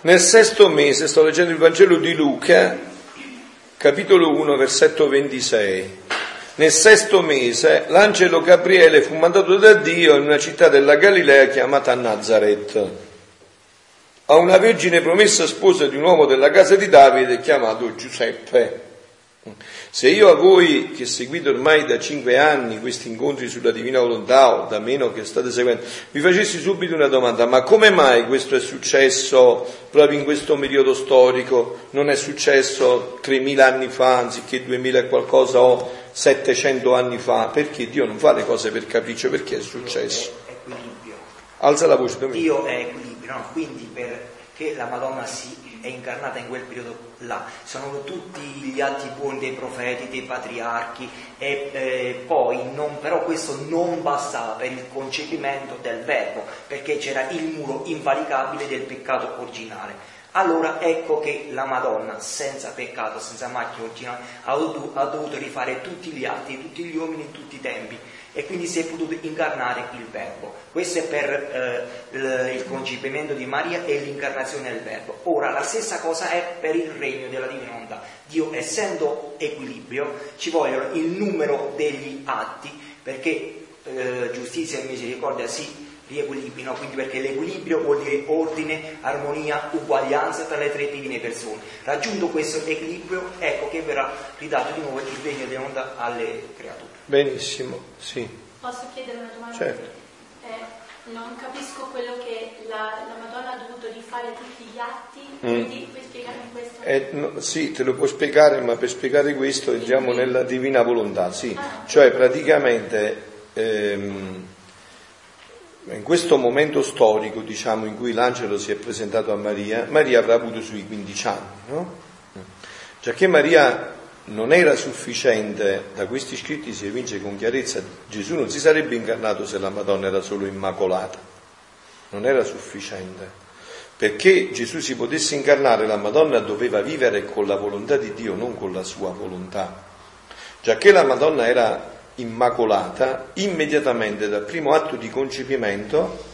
Nel sesto mese, sto leggendo il Vangelo di Luca, capitolo 1, versetto 26. Nel sesto mese l'angelo Gabriele fu mandato da Dio in una città della Galilea chiamata Nazareth, a una vergine promessa sposa di un uomo della casa di Davide chiamato Giuseppe. Se io a voi che seguite ormai da cinque anni questi incontri sulla divina volontà o da meno che state seguendo, vi facessi subito una domanda, ma come mai questo è successo proprio in questo periodo storico? Non è successo 3000 anni fa anziché 2000 e qualcosa o 700 anni fa? Perché Dio non fa le cose per capriccio, perché è successo? È equilibrio. Alza la voce, Domenico. Dio è equilibrio, no? quindi perché la Madonna si è incarnata in quel periodo là. Sono tutti gli atti buoni dei profeti, dei patriarchi e eh, poi non, però questo non bastava per il concepimento del verbo perché c'era il muro invalicabile del peccato originale. Allora ecco che la Madonna, senza peccato, senza macchia originale, ha dovuto, rifare tutti gli atti tutti gli uomini in tutti i tempi e quindi si è potuto incarnare il Verbo. Questo è per eh, il concepimento di Maria e l'incarnazione del Verbo. Ora la stessa cosa è per il regno della divina volontà. Dio essendo equilibrio ci vogliono il numero degli atti perché eh, giustizia e misericordia si riequilibrino, quindi perché l'equilibrio vuol dire ordine, armonia, uguaglianza tra le tre divine persone. Raggiunto questo equilibrio, ecco che verrà ridato di nuovo il regno della volontà alle creature. Benissimo, sì. Posso chiedere una domanda? Certo. Eh, non capisco quello che la, la, Madonna ha dovuto rifare tutti gli atti, Mm. quindi puoi spiegarmi questo? Eh, no, sì, te lo puoi spiegare, ma per spiegare questo entriamo nella divina volontà, sì. Cioè praticamente ehm, in questo momento storico, diciamo, in cui l'angelo si è presentato a Maria, Maria avrà avuto sui 15 anni, no? Già che Maria non era sufficiente, da questi scritti si evince con chiarezza, Gesù non si sarebbe incarnato se la Madonna era solo immacolata, non era sufficiente. Perché Gesù si potesse incarnare, la Madonna doveva vivere con la volontà di Dio, non con la sua volontà. Già che la Madonna era immacolata, immediatamente dal primo atto di concepimento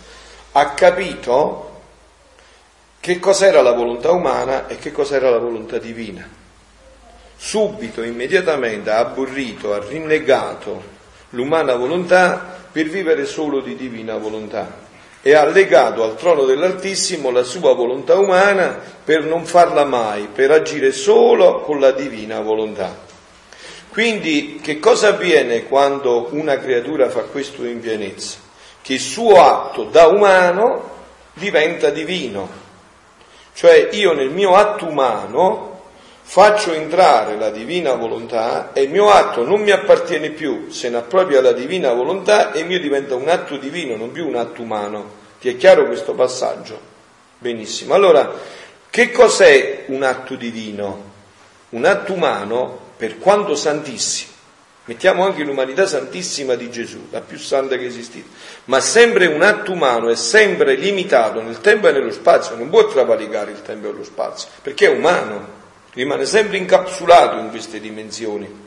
ha capito che cos'era la volontà umana e che cos'era la volontà divina. Subito, immediatamente ha aborrito, ha rinnegato l'umana volontà per vivere solo di divina volontà e ha legato al trono dell'Altissimo la sua volontà umana per non farla mai, per agire solo con la divina volontà. Quindi che cosa avviene quando una creatura fa questo in pienezza? Che il suo atto da umano diventa divino. Cioè io nel mio atto umano faccio entrare la divina volontà e il mio atto non mi appartiene più, se ne appropria la divina volontà e il mio diventa un atto divino, non più un atto umano. Ti è chiaro questo passaggio? Benissimo. Allora, che cos'è un atto divino? Un atto umano per quanto santissimo, mettiamo anche l'umanità santissima di Gesù, la più santa che esistita, ma sempre un atto umano è sempre limitato nel tempo e nello spazio, non può travalicare il tempo e lo spazio, perché è umano, rimane sempre incapsulato in queste dimensioni.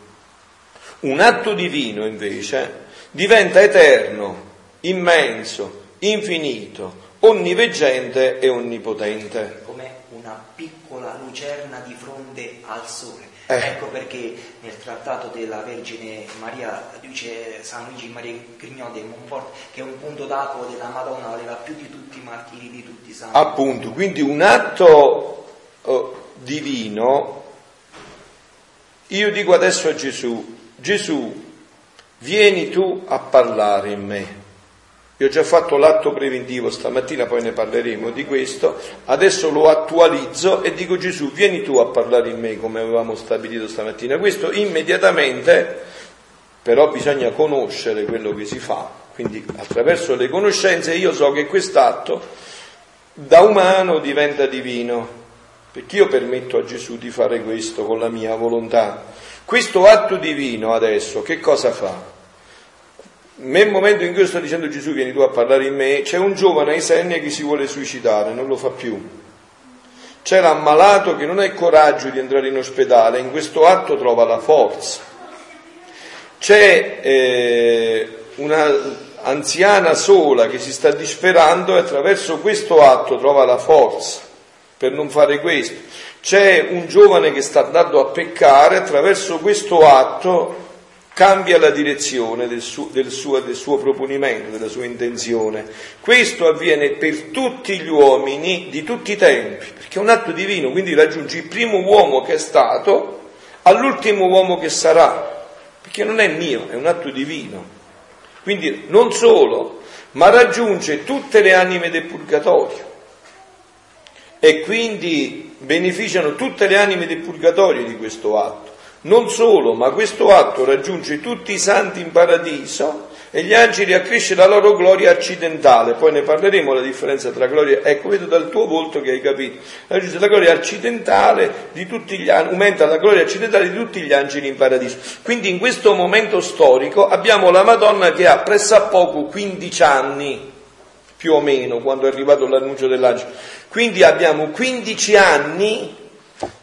Un atto divino invece diventa eterno, immenso, infinito, onniveggente e onnipotente. Come una piccola lucerna di fronte al sole. Eh. Ecco perché nel trattato della Vergine Maria dice San Luigi Maria Grignò di Montfort che un punto d'acqua della Madonna valeva più di tutti i martiri di tutti i santi. Appunto, quindi un atto eh, divino, io dico adesso a Gesù, Gesù, vieni tu a parlare in me. Io ho già fatto l'atto preventivo stamattina, poi ne parleremo di questo, adesso lo attualizzo e dico Gesù, vieni tu a parlare in me come avevamo stabilito stamattina. Questo immediatamente, però bisogna conoscere quello che si fa, quindi attraverso le conoscenze io so che quest'atto da umano diventa divino, perché io permetto a Gesù di fare questo con la mia volontà. Questo atto divino adesso che cosa fa? Nel momento in cui io sto dicendo Gesù vieni tu a parlare in me, c'è un giovane senni che si vuole suicidare, non lo fa più. C'è l'ammalato che non ha il coraggio di entrare in ospedale, in questo atto trova la forza. C'è eh, una anziana sola che si sta disperando e attraverso questo atto trova la forza. Per non fare questo. C'è un giovane che sta andando a peccare, attraverso questo atto cambia la direzione del suo, del, suo, del suo, proponimento, della sua intenzione. Questo avviene per tutti gli uomini di tutti i tempi, perché è un atto divino, quindi raggiunge il primo uomo che è stato all'ultimo uomo che sarà, perché non è mio, è un atto divino. Quindi non solo, ma raggiunge tutte le anime del purgatorio e quindi beneficiano tutte le anime del purgatorio di questo atto. Non solo, ma questo atto raggiunge tutti i santi in paradiso e gli angeli accresce la loro gloria accidentale. Poi ne parleremo la differenza tra gloria, ecco, vedo dal tuo volto che hai capito. Raggiunge la gloria accidentale di tutti gli aumenta la gloria accidentale di tutti gli angeli in paradiso. Quindi in questo momento storico abbiamo la Madonna che ha pressappoco 15 anni, più o meno, quando è arrivato l'annuncio dell'angelo. Quindi abbiamo 15 anni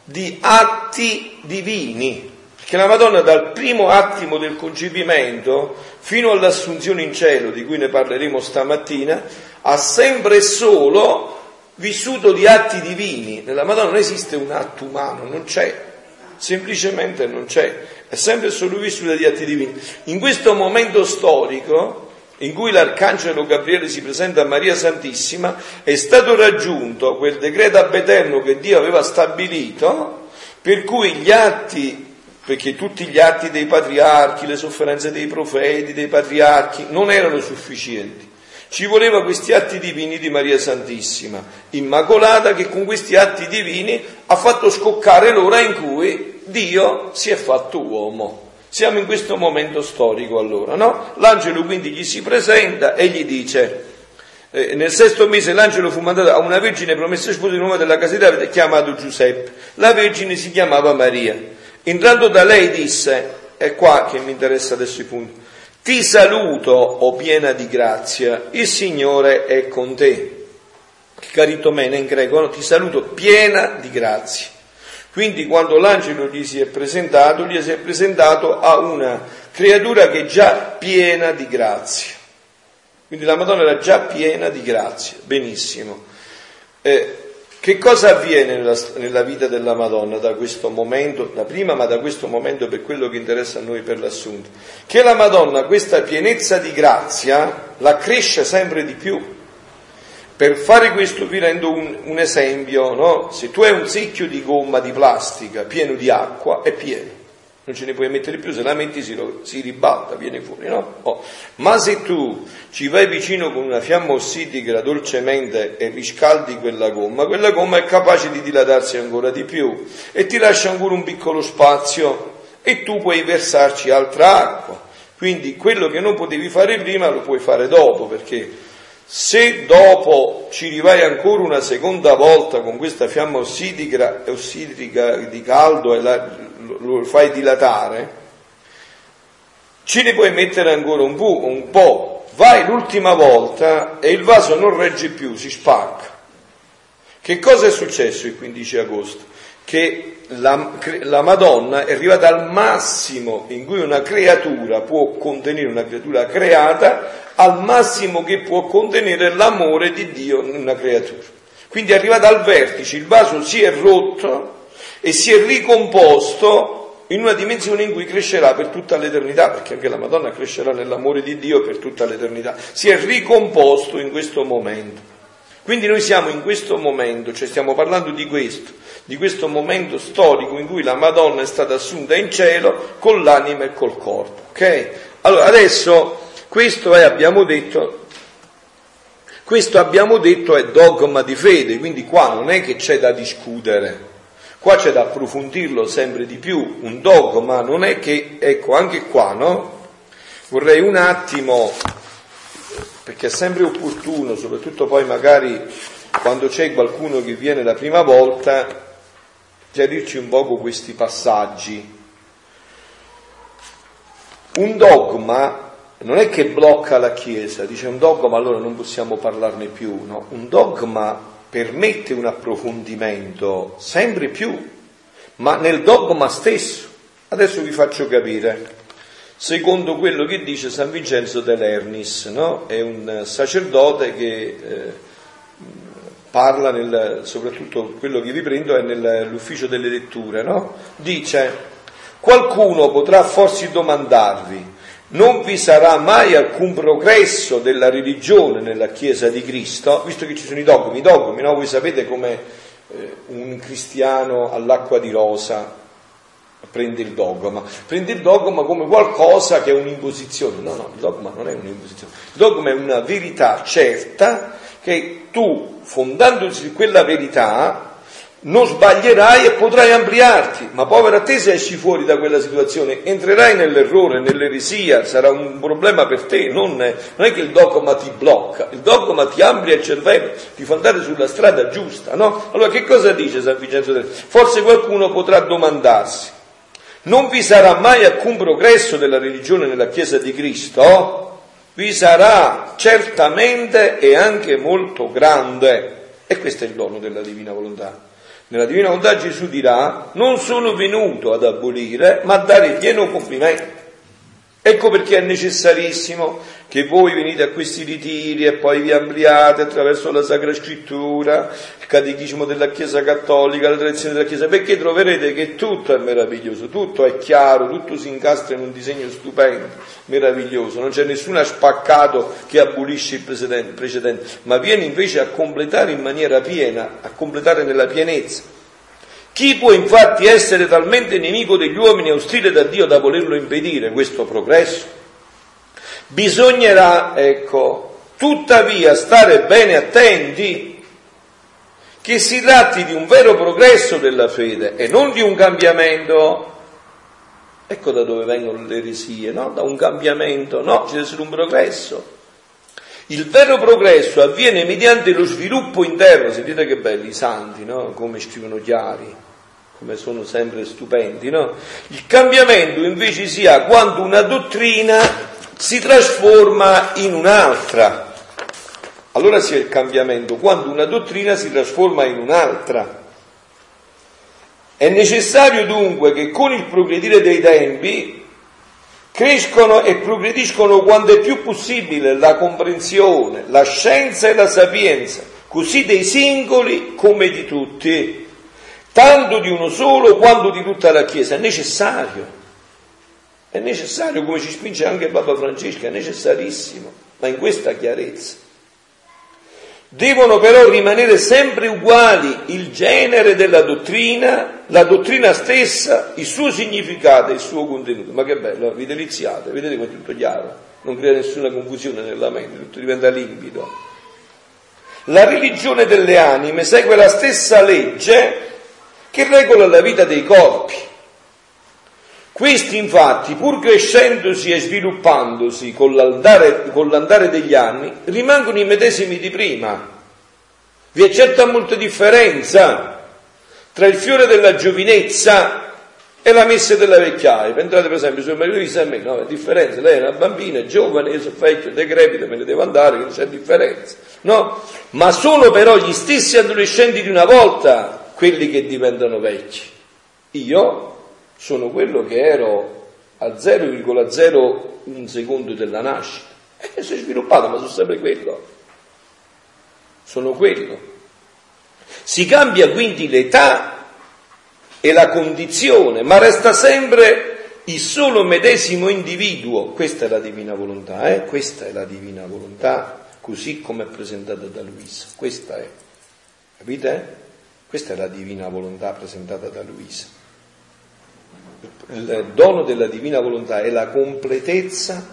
di atti divini, perché la Madonna dal primo attimo del concepimento fino all'assunzione in cielo, di cui ne parleremo stamattina, ha sempre e solo vissuto di atti divini. Nella Madonna non esiste un atto umano, non c'è, semplicemente non c'è, è sempre solo vissuta di atti divini. In questo momento storico, in cui l'arcangelo Gabriele si presenta a Maria Santissima, è stato raggiunto quel decreto ab eterno che Dio aveva stabilito, per cui gli atti, perché tutti gli atti dei patriarchi, le sofferenze dei profeti, dei patriarchi, non erano sufficienti. Ci voleva questi atti divini di Maria Santissima, Immacolata, che con questi atti divini ha fatto scoccare l'ora in cui Dio si è fatto uomo. Siamo in questo momento storico allora, no? L'angelo quindi gli si presenta e gli dice, eh, nel sesto mese l'angelo fu mandato a una vergine promessa sposa in nome della casa di Davide chiamato Giuseppe. La vergine si chiamava Maria. Entrando da lei disse, è qua che mi interessa adesso i punti, ti saluto, o piena di grazia, il Signore è con te. Caritomene in greco, no? ti saluto piena di grazia. Quindi quando l'angelo gli si è presentato, gli si è presentato a una creatura che è già piena di grazia. Quindi la Madonna era già piena di grazia, benissimo. Eh, che cosa avviene nella, nella, vita della Madonna da questo momento, da prima, ma da questo momento per quello che interessa a noi per l'assunto? Che la Madonna questa pienezza di grazia la cresce sempre di più. Per fare questo vi rendo un, un esempio, no? Se tu hai un secchio di gomma di plastica pieno di acqua, è pieno, non ce ne puoi mettere più, se la metti si, si ribalta, viene fuori, no? Oh. Ma se tu ci vai vicino con una fiamma ossidica dolcemente e riscaldi quella gomma, quella gomma è capace di dilatarsi ancora di più e ti lascia ancora un piccolo spazio e tu puoi versarci altra acqua. Quindi quello che non potevi fare prima lo puoi fare dopo, perché se dopo ci rivai ancora una seconda volta con questa fiamma ossidrica, ossidrica di caldo e la, lo fai dilatare, ci ne puoi mettere ancora un po', un po', vai l'ultima volta e il vaso non regge più, si spacca. Che cosa è successo il 15 agosto? Che la, la, Madonna è arrivata al massimo in cui una creatura può contenere, una creatura creata, al massimo che può contenere l'amore di Dio in una creatura. Quindi è arrivata al vertice, il vaso si è rotto e si è ricomposto in una dimensione in cui crescerà per tutta l'eternità, perché anche la Madonna crescerà nell'amore di Dio per tutta l'eternità. Si è ricomposto in questo momento. Quindi noi siamo in questo momento, cioè stiamo parlando di questo, di questo momento storico in cui la Madonna è stata assunta in cielo con l'anima e col corpo. Ok? Allora adesso questo è, abbiamo detto, questo abbiamo detto è dogma di fede, quindi qua non è che c'è da discutere, qua c'è da approfondirlo sempre di più, un dogma non è che, ecco, anche qua, no? Vorrei un attimo, perché è sempre opportuno, soprattutto poi magari quando c'è qualcuno che viene la prima volta, chiarirci un poco questi passaggi. Un dogma non è che blocca la Chiesa, dice un dogma allora non possiamo parlarne più, no? Un dogma permette un approfondimento sempre più, ma nel dogma stesso. Adesso vi faccio capire. Secondo quello che dice San Vincenzo de Lernis, no? È un sacerdote che eh, parla, nel, soprattutto quello che vi prendo è nell'ufficio delle letture, no? Dice, qualcuno potrà forse domandarvi, non vi sarà mai alcun progresso della religione nella Chiesa di Cristo, visto che ci sono i dogmi, i dogmi, no? Voi sapete come eh, un cristiano all'acqua di rosa prende il dogma, prende il dogma come qualcosa che è un'imposizione, no, no, il dogma non è un'imposizione, il dogma è una verità certa che tu, fondandosi su quella verità, non sbaglierai e potrai ampliarti, ma povera te se esci fuori da quella situazione, entrerai nell'errore, nell'eresia, sarà un problema per te, non è, non è che il dogma ti blocca, il dogma ti amplia il cervello, ti fa andare sulla strada giusta, no? Allora che cosa dice San Vincenzo del Forse qualcuno potrà domandarsi, non vi sarà mai alcun progresso della religione nella Chiesa di Cristo? Vi sarà certamente e anche molto grande. E questo è il dono della divina volontà. Nella divina volontà Gesù dirà, non sono venuto ad abolire, ma a dare pieno compimento. Ecco perché è necessarissimo che voi venite a questi ritiri e poi vi ampliate attraverso la Sacra Scrittura, il Catechismo della Chiesa Cattolica, la tradizione della Chiesa, perché troverete che tutto è meraviglioso, tutto è chiaro, tutto si incastra in un disegno stupendo, meraviglioso, non c'è nessun spaccato che abolisce il precedente, ma viene invece a completare in maniera piena, a completare nella pienezza. Chi può infatti essere talmente nemico degli uomini e ostile da Dio da volerlo impedire questo progresso? Bisognerà, ecco, tuttavia stare bene attenti che si tratti di un vero progresso della fede e non di un cambiamento. Ecco da dove vengono le eresie, no? Da un cambiamento, no, ci deve essere un progresso. Il vero progresso avviene mediante lo sviluppo interno, sentite che belli i santi, no? come scrivono chiari, come sono sempre stupendi. No? Il cambiamento invece si ha quando una dottrina si trasforma in un'altra. Allora si è il cambiamento, quando una dottrina si trasforma in un'altra. È necessario dunque che con il progredire dei tempi crescono e progrediscono quando è più possibile la comprensione, la scienza e la sapienza, così dei singoli come di tutti, tanto di uno solo quanto di tutta la Chiesa. È necessario, è necessario, come ci spinge anche Papa Francesco, è necessarissimo, ma in questa chiarezza. Devono però rimanere sempre uguali il genere della dottrina, la dottrina stessa, il suo significato e il suo contenuto. Ma che bello, vi deliziate, vedete come è tutto chiaro, non crea nessuna confusione nella mente, tutto diventa limpido. La religione delle anime segue la stessa legge che regola la vita dei corpi. Questi infatti, pur crescendosi e sviluppandosi con l'andare, con l'andare, degli anni, rimangono i medesimi di prima. Vi è certa molta differenza tra il fiore della giovinezza e la messa della vecchiaia. Pensate per esempio, suo marito dice a me, no, è differenza, lei è una bambina, è giovane, io sono vecchio, decrepito, me ne devo andare, non c'è differenza. No? Ma sono però gli stessi adolescenti di una volta quelli che diventano vecchi. Io sono quello che ero a 0,01 secondo della nascita. E si è sviluppato, ma sono sempre quello. Sono quello. Si cambia quindi l'età e la condizione, ma resta sempre il solo medesimo individuo. Questa è la divina volontà, eh? Questa è la divina volontà, così come è presentata da Luisa. Questa è. Capite? Questa è la divina volontà presentata da Luisa il dono della divina volontà è la completezza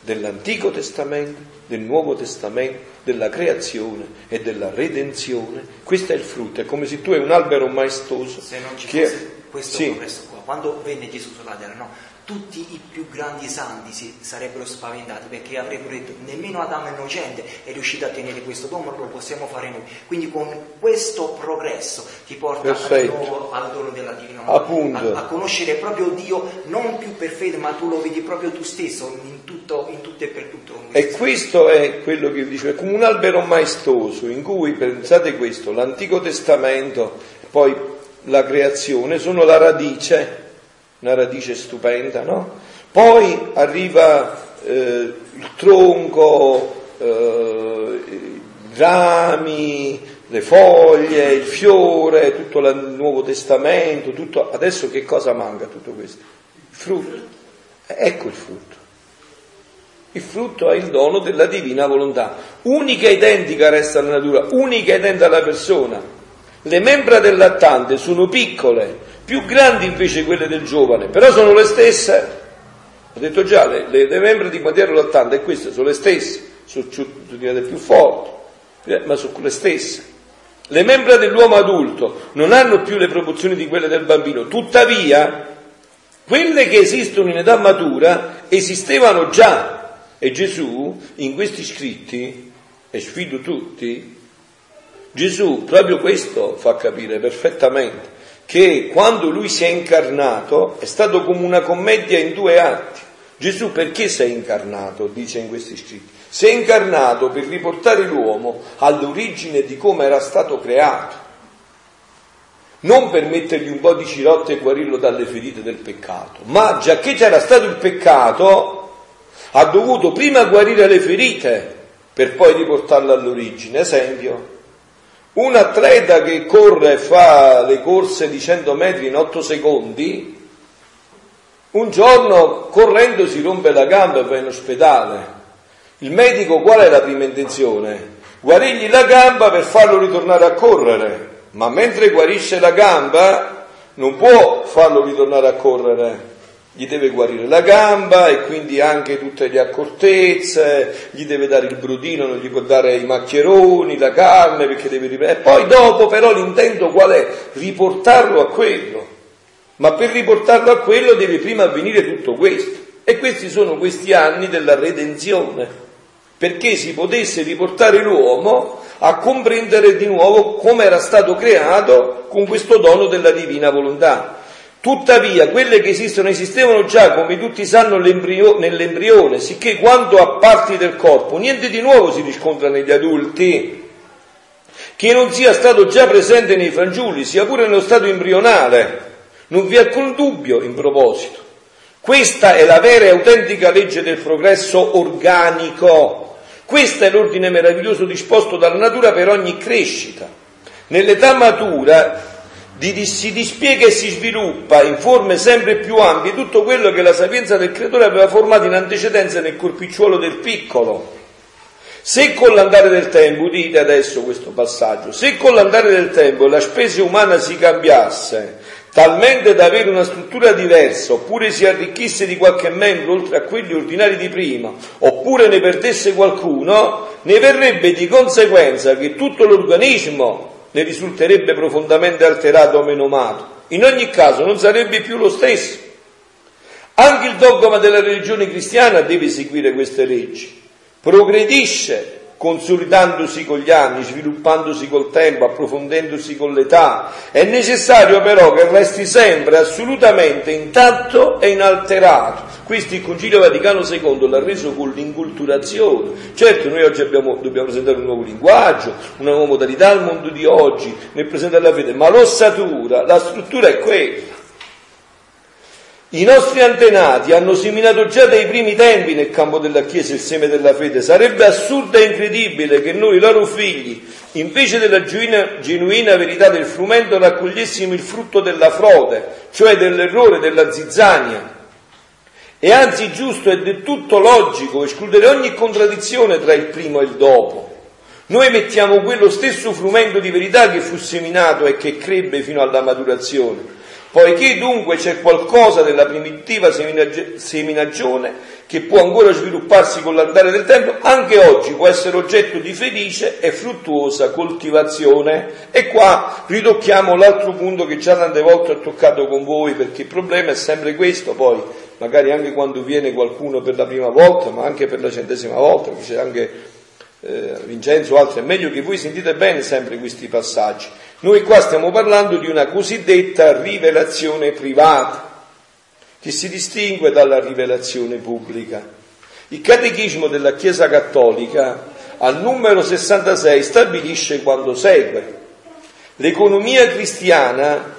dell'Antico Testamento, del Nuovo Testamento, della creazione e della redenzione. Questo è il frutto, è come se tu hai un albero maestoso. Se non ci che... fosse questo sì. progresso qua, quando venne Gesù sulla terra, no? Tutti i più grandi santi si sarebbero spaventati perché avrebbero detto nemmeno Adamo innocente è riuscito a tenere questo dono, lo possiamo fare noi. Quindi con questo progresso ti porta di nuovo al dono della divina a, a, conoscere proprio Dio non più per fede, ma tu lo vedi proprio tu stesso in tutto, in tutto e per tutto. E questo è quello che vi dicevo, è come un albero maestoso in cui, pensate questo, l'Antico Testamento, poi la creazione sono la radice una radice stupenda, no? Poi arriva eh, il tronco, eh, i rami, le foglie, il fiore, tutto il Nuovo Testamento, tutto... adesso che cosa manca tutto questo? Il frutto. Ecco il frutto. Il frutto è il dono della divina volontà. Unica e identica resta la natura, unica e identica alla persona. Le membra del lattante sono piccole, più grandi invece quelle del giovane, però sono le stesse. Ho detto già, le, le, le membra di Quantiero lattante e queste sono le stesse, sono diventate più forti, eh, ma sono le stesse. Le membra dell'uomo adulto non hanno più le proporzioni di quelle del bambino, tuttavia quelle che esistono in età matura esistevano già e Gesù in questi scritti, e sfido tutti, Gesù proprio questo fa capire perfettamente, che quando lui si è incarnato è stato come una commedia in due atti. Gesù perché si è incarnato, dice in questi scritti? Si è incarnato per riportare l'uomo all'origine di come era stato creato, non per mettergli un po' di cirotte e guarirlo dalle ferite del peccato, ma già che c'era stato il peccato, ha dovuto prima guarire le ferite per poi riportarlo all'origine. Esempio, un atleta che corre e fa le corse di 100 metri in 8 secondi, un giorno correndo si rompe la gamba e va in ospedale. Il medico qual è la prima intenzione? Guarigli la gamba per farlo ritornare a correre, ma mentre guarisce la gamba non può farlo ritornare a correre gli deve guarire la gamba e quindi anche tutte le accortezze, gli deve dare il brudino, non gli può dare i maccheroni, la carne perché deve riprendere. E poi dopo però l'intento qual è? Riportarlo a quello. Ma per riportarlo a quello deve prima avvenire tutto questo. E questi sono questi anni della redenzione, perché si potesse riportare l'uomo a comprendere di nuovo come era stato creato con questo dono della divina volontà. Tuttavia, quelle che esistono esistevano già, come tutti sanno, nell'embrione, sicché quando a parti del corpo niente di nuovo si riscontra negli adulti, che non sia stato già presente nei fanciulli, sia pure nello stato embrionale. Non vi è alcun dubbio in proposito. Questa è la vera e autentica legge del progresso organico. Questo è l'ordine meraviglioso disposto dalla natura per ogni crescita. Nell'età matura di, si dispiega e si sviluppa in forme sempre più ampie tutto quello che la sapienza del creatore aveva formato in antecedenza nel corpicciuolo del piccolo. Se con l'andare del tempo, udite adesso questo passaggio, se con l'andare del tempo la specie umana si cambiasse talmente da avere una struttura diversa, oppure si arricchisse di qualche membro oltre a quelli ordinari di prima, oppure ne perdesse qualcuno, ne verrebbe di conseguenza che tutto l'organismo ne risulterebbe profondamente alterato o menomato. In ogni caso non sarebbe più lo stesso. Anche il dogma della religione cristiana deve seguire queste leggi. Progredisce consolidandosi con gli anni, sviluppandosi col tempo, approfondendosi con l'età. È necessario però che resti sempre assolutamente intatto e inalterato. Questo il Concilio Vaticano II l'ha reso con l'inculturazione. Certo, noi oggi abbiamo, dobbiamo presentare un nuovo linguaggio, una nuova modalità al mondo di oggi nel presentare la fede, ma l'ossatura, la struttura è quella. I nostri antenati hanno seminato già dai primi tempi nel campo della Chiesa il seme della fede. Sarebbe assurdo e incredibile che noi, loro figli, invece della genuina, genuina verità del frumento, raccogliessimo il frutto della frode, cioè dell'errore, della zizzania. E anzi giusto e del tutto logico escludere ogni contraddizione tra il primo e il dopo. Noi mettiamo quello stesso frumento di verità che fu seminato e che crebbe fino alla maturazione Poiché dunque c'è qualcosa della primitiva seminagione che può ancora svilupparsi con l'andare del tempo, anche oggi può essere oggetto di felice e fruttuosa coltivazione. E qua ritocchiamo l'altro punto che già tante volte ho toccato con voi, perché il problema è sempre questo, poi magari anche quando viene qualcuno per la prima volta, ma anche per la centesima volta, c'è anche eh, Vincenzo o altri, è meglio che voi sentite bene sempre questi passaggi. Noi qua stiamo parlando di una cosiddetta rivelazione privata, che si distingue dalla rivelazione pubblica. Il catechismo della Chiesa Cattolica al numero 66 stabilisce quanto segue. L'economia cristiana,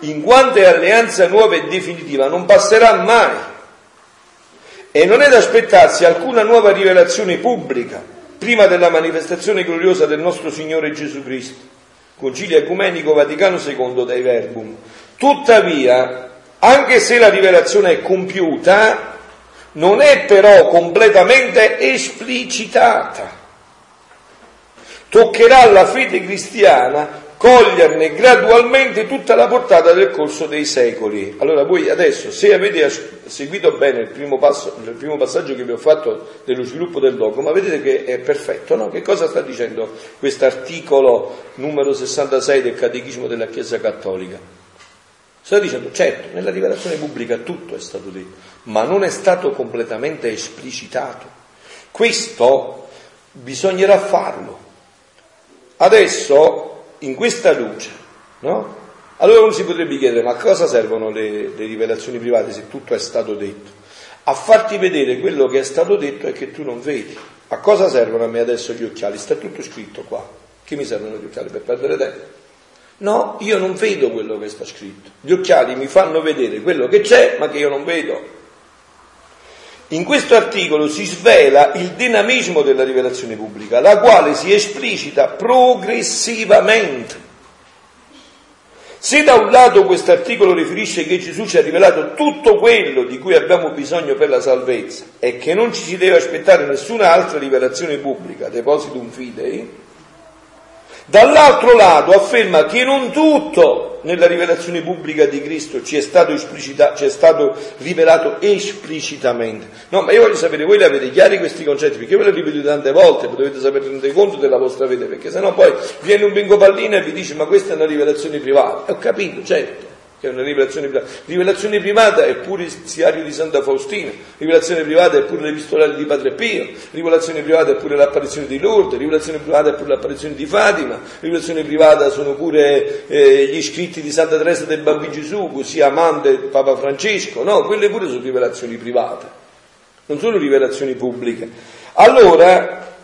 in quanto è alleanza nuova e definitiva, non passerà mai e non è da aspettarsi alcuna nuova rivelazione pubblica prima della manifestazione gloriosa del nostro Signore Gesù Cristo. Concilio Ecumenico Vaticano II dai Verbum. Tuttavia, anche se la rivelazione è compiuta, non è però completamente esplicitata. Toccherà alla fede cristiana coglierne gradualmente tutta la portata del corso dei secoli. Allora voi adesso, se avete seguito bene il primo, passo, il primo passaggio che vi ho fatto dello sviluppo del dogma, vedete che è perfetto, no? Che cosa sta dicendo questo articolo numero 66 del Catechismo della Chiesa Cattolica? Sta dicendo, certo, nella rivelazione pubblica tutto è stato detto, ma non è stato completamente esplicitato. Questo bisognerà farlo. Adesso in questa luce, no? Allora uno si potrebbe chiedere, ma a cosa servono le, le rivelazioni private se tutto è stato detto? A farti vedere quello che è stato detto e che tu non vedi. A cosa servono a me adesso gli occhiali? Sta tutto scritto qua. Che mi servono gli occhiali per perdere tempo? No, io non vedo quello che sta scritto. Gli occhiali mi fanno vedere quello che c'è, ma che io non vedo. In questo articolo si svela il dinamismo della rivelazione pubblica, la quale si esplicita progressivamente. Se da un lato questo articolo riferisce che Gesù ci ha rivelato tutto quello di cui abbiamo bisogno per la salvezza e che non ci si deve aspettare nessuna altra rivelazione pubblica, depositum fidei, Dall'altro lato afferma che non tutto nella rivelazione pubblica di Cristo ci è stato, ci è stato rivelato esplicitamente. No, ma io voglio sapere, voi li avete chiari questi concetti? Perché ve li ripetuto tante volte, dovete sapere rendere conto della vostra fede, perché sennò poi viene un bingo pallino e vi dice ma questa è una rivelazione privata. Ho capito, certo che è una rivelazione privata. Rivelazione privata è pure il siario di Santa Faustina, rivelazione privata è pure l'epistolare di Padre Pio, rivelazione privata è pure l'apparizione di Lourdes, rivelazione privata è pure l'apparizione di Fatima, rivelazione privata sono pure eh, gli scritti di Santa Teresa del Bambino Gesù, così amante Papa Francesco, no, quelle pure sono rivelazioni private, non sono rivelazioni pubbliche. Allora,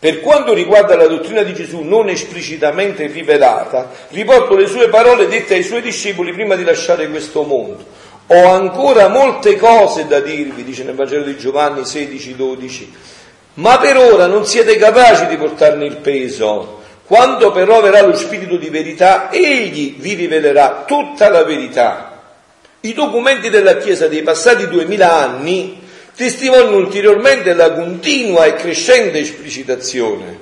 per quanto riguarda la dottrina di Gesù non esplicitamente rivelata, riporto le sue parole dette ai suoi discepoli prima di lasciare questo mondo. Ho ancora molte cose da dirvi, dice nel Vangelo di Giovanni 16, 12, ma per ora non siete capaci di portarne il peso. Quando però verrà lo Spirito di verità, egli vi rivelerà tutta la verità. I documenti della Chiesa dei passati duemila anni testimonia ulteriormente la continua e crescente esplicitazione,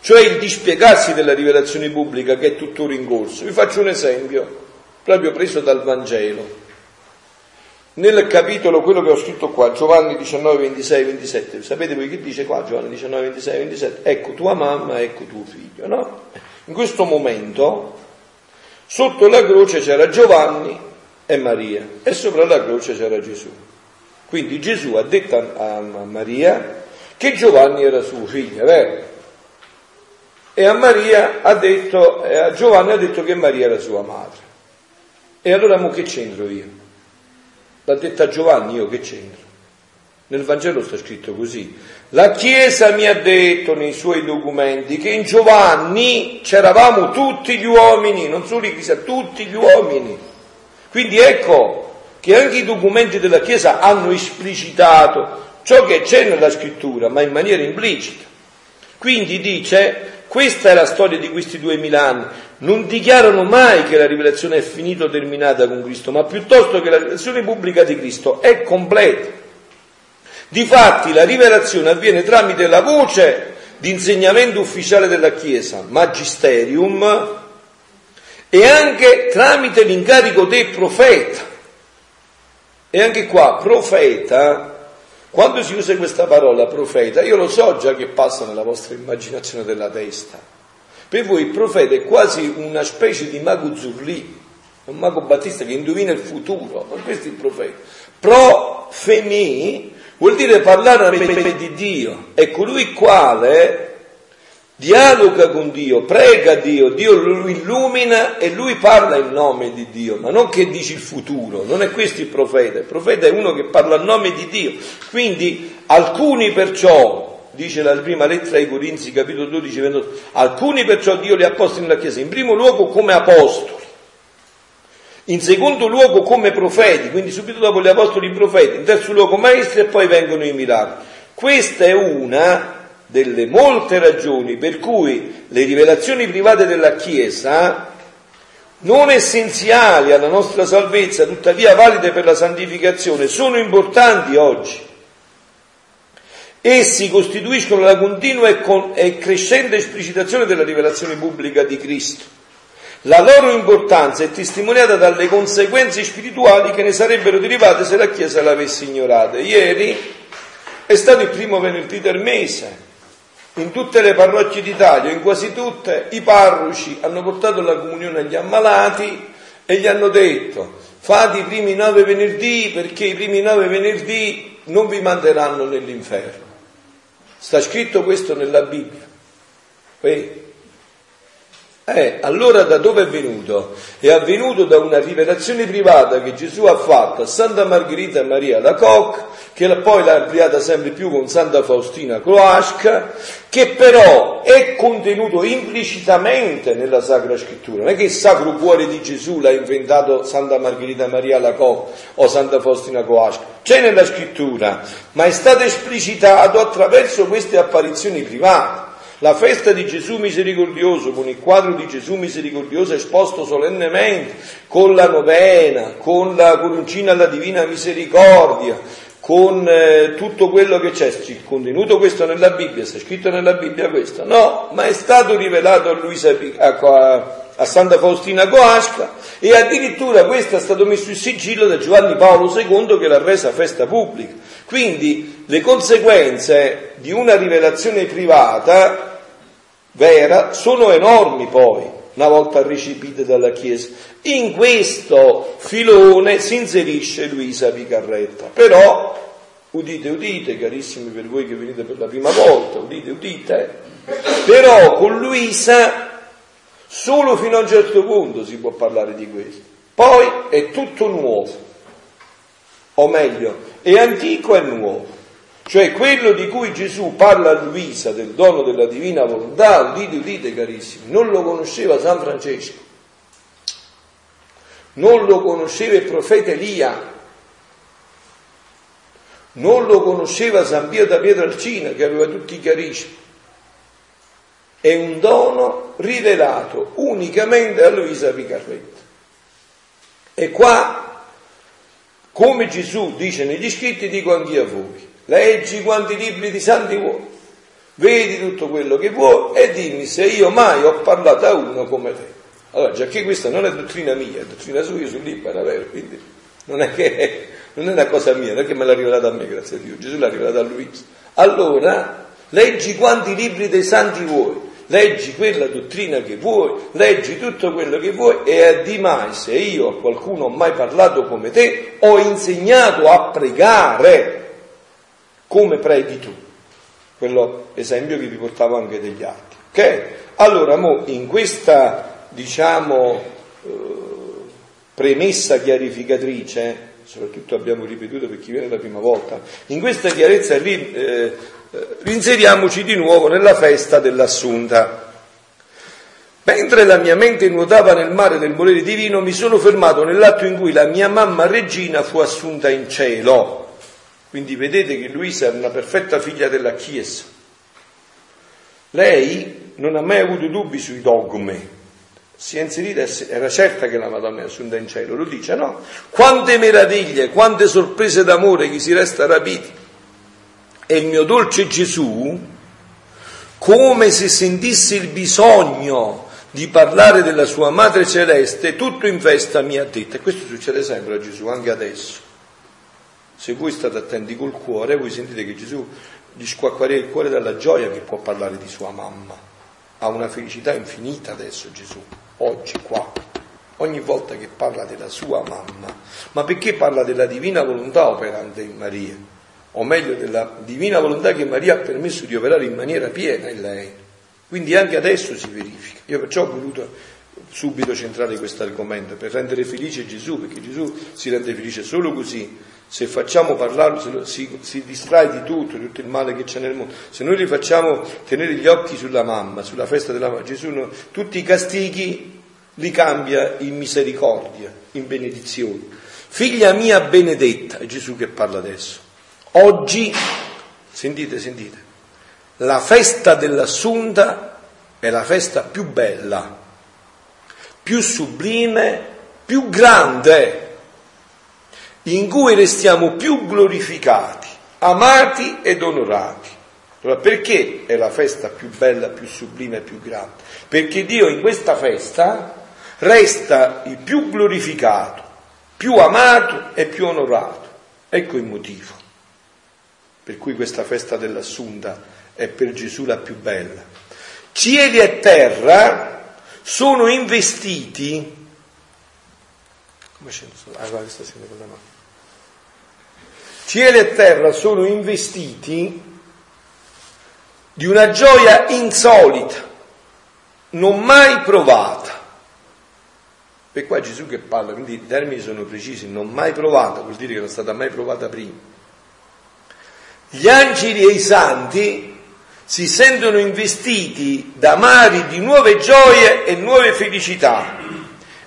cioè il dispiegarsi della rivelazione pubblica che è tuttora in corso. Vi faccio un esempio, proprio preso dal Vangelo. Nel capitolo, quello che ho scritto qua, Giovanni 19, 26, 27, sapete voi che dice qua Giovanni 19, 26, 27? Ecco tua mamma, ecco tuo figlio, no? In questo momento, sotto la croce c'era Giovanni e Maria e sopra la croce c'era Gesù. Quindi Gesù ha detto a Maria che Giovanni era suo figlio, vero? E a Maria ha detto, a Giovanni ha detto che Maria era sua madre. E allora mo che c'entro io? L'ha detto a Giovanni, io che c'entro? Nel Vangelo sta scritto così. La Chiesa mi ha detto nei suoi documenti che in Giovanni c'eravamo tutti gli uomini, non solo i cristiani, tutti gli uomini. Quindi ecco, che anche i documenti della Chiesa hanno esplicitato ciò che c'è nella scrittura, ma in maniera implicita. Quindi dice, questa è la storia di questi duemila anni, non dichiarano mai che la rivelazione è finita o terminata con Cristo, ma piuttosto che la rivelazione pubblica di Cristo è completa. Difatti la rivelazione avviene tramite la voce di insegnamento ufficiale della Chiesa, magisterium, e anche tramite l'incarico del profeta. E anche qua, profeta, quando si usa questa parola profeta, io lo so già che passa nella vostra immaginazione della testa. Per voi il profeta è quasi una specie di mago zurlì, un mago battista che indovina il futuro, ma questo è il profeta. Profemi vuol dire parlare a pepe di Dio, è colui quale dialoga con Dio, prega Dio, Dio lo illumina e lui parla in nome di Dio, ma non che dice il futuro, non è questo il profeta, il profeta è uno che parla a nome di Dio. Quindi alcuni perciò, dice la prima lettera ai Corinzi, capitolo 12, 28, alcuni perciò Dio li ha posti nella Chiesa, in primo luogo come apostoli, in secondo luogo come profeti, quindi subito dopo gli apostoli profeti, in terzo luogo maestri e poi vengono i miracoli. Questa è una delle molte ragioni per cui le rivelazioni private della Chiesa, non essenziali alla nostra salvezza, tuttavia valide per la santificazione, sono importanti oggi. Essi costituiscono la continua e crescente esplicitazione della rivelazione pubblica di Cristo. La loro importanza è testimoniata dalle conseguenze spirituali che ne sarebbero derivate se la Chiesa l'avesse ignorata. Ieri è stato il primo venerdì del mese, in tutte le parrocchie d'Italia, in quasi tutte, i parroci hanno portato la comunione agli ammalati e gli hanno detto fate i primi nove venerdì perché i primi nove venerdì non vi manderanno nell'inferno. Sta scritto questo nella Bibbia. Vedi? Eh, allora da dove è venuto? È avvenuto da una rivelazione privata che Gesù ha fatto a Santa Margherita Maria la Coque, che poi l'ha ampliata sempre più con Santa Faustina Cloasca, che però è contenuto implicitamente nella Sacra Scrittura. Non è che il Sacro Cuore di Gesù l'ha inventato Santa Margherita Maria la Coque o Santa Faustina Cloasca. C'è nella Scrittura, ma è stato esplicitato attraverso queste apparizioni private. La festa di Gesù misericordioso, con il quadro di Gesù misericordioso esposto solennemente, con la novena, con la coroncina alla divina misericordia, con eh, tutto quello che c'è, c'è contenuto questo nella Bibbia, sta scritto nella Bibbia questo? No, ma è stato rivelato a Luisa a, a Santa Faustina Coasca e addirittura questo è stato messo in sigillo da Giovanni Paolo II che l'ha resa festa pubblica. Quindi le conseguenze di una rivelazione privata vera sono enormi poi, una volta recepite dalla Chiesa. In questo filone si inserisce Luisa Picarretta, però udite, udite, carissimi per voi che venite per la prima volta, udite, udite, però con Luisa solo fino a un certo punto si può parlare di questo, poi è tutto nuovo, o meglio, è antico e nuovo. Cioè quello di cui Gesù parla a Luisa del dono della divina volontà, udite, udite carissimi, non lo conosceva San Francesco, non lo conosceva il profeta Elia, non lo conosceva San Pio da Pietralcina che aveva tutti i carismi. È un dono rivelato unicamente a Luisa Picarretta. E qua, come Gesù dice negli scritti, dico anch'io a voi leggi quanti libri di santi vuoi, vedi tutto quello che vuoi e dimmi se io mai ho parlato a uno come te. Allora, già che questa non è dottrina mia, è dottrina sua, io sono libero, vero? Quindi non è che non è una cosa mia, non è che me l'ha rivelata a me, grazie a Dio, Gesù l'ha rivelata a lui. Allora, leggi quanti libri dei santi vuoi, leggi quella dottrina che vuoi, leggi tutto quello che vuoi e addimai se io a qualcuno ho mai parlato come te, ho insegnato a pregare come preghi tu. Quello esempio che vi portavo anche degli altri. Ok? Allora, mo, in questa, diciamo, eh, premessa chiarificatrice, soprattutto abbiamo ripetuto per chi viene la prima volta, in questa chiarezza ri, eh, rinseriamoci di nuovo nella festa dell'Assunta. Mentre la mia mente nuotava nel mare del volere divino, mi sono fermato nell'atto in cui la mia mamma regina fu assunta in cielo. Quindi vedete che Luisa è una perfetta figlia della Chiesa. Lei non ha mai avuto dubbi sui dogmi, si è inserita, era certa che la Madonna è assunta in cielo, lo dice, no? Quante meraviglie, quante sorprese d'amore chi si resta rapiti. E il mio dolce Gesù, come se sentisse il bisogno di parlare della sua madre celeste, tutto in festa mi ha detto, e questo succede sempre a Gesù, anche adesso. Se voi state attenti col cuore, voi sentite che Gesù gli squacquarea il cuore dalla gioia che può parlare di sua mamma. Ha una felicità infinita adesso Gesù, oggi qua, ogni volta che parla della sua mamma. Ma perché parla della divina volontà operante in Maria? O meglio, della divina volontà che Maria ha permesso di operare in maniera piena in lei. Quindi anche adesso si verifica. Io perciò ho voluto subito centrare questo argomento per rendere felice Gesù, perché Gesù si rende felice solo così se facciamo parlarlo, si, si, distrae di tutto, di tutto il male che c'è nel mondo. Se noi li facciamo tenere gli occhi sulla mamma, sulla festa della mamma, Gesù no, tutti i castighi li cambia in misericordia, in benedizione. Figlia mia benedetta, è Gesù che parla adesso. Oggi, sentite, sentite, la festa dell'assunta è la festa più bella, più sublime, più grande, in cui restiamo più glorificati, amati ed onorati. Allora, perché è la festa più bella, più sublime più grande? Perché Dio in questa festa resta il più glorificato, più amato e più onorato. Ecco il motivo per cui questa festa dell'Assunta è per Gesù la più bella. Cieli e terra sono investiti. Come c'è? Ah, guarda. Cieli e terra sono investiti di una gioia insolita, non mai provata. E qua Gesù che parla, quindi i termini sono precisi, non mai provata, vuol dire che non è stata mai provata prima. Gli angeli e i santi si sentono investiti da mari di nuove gioie e nuove felicità.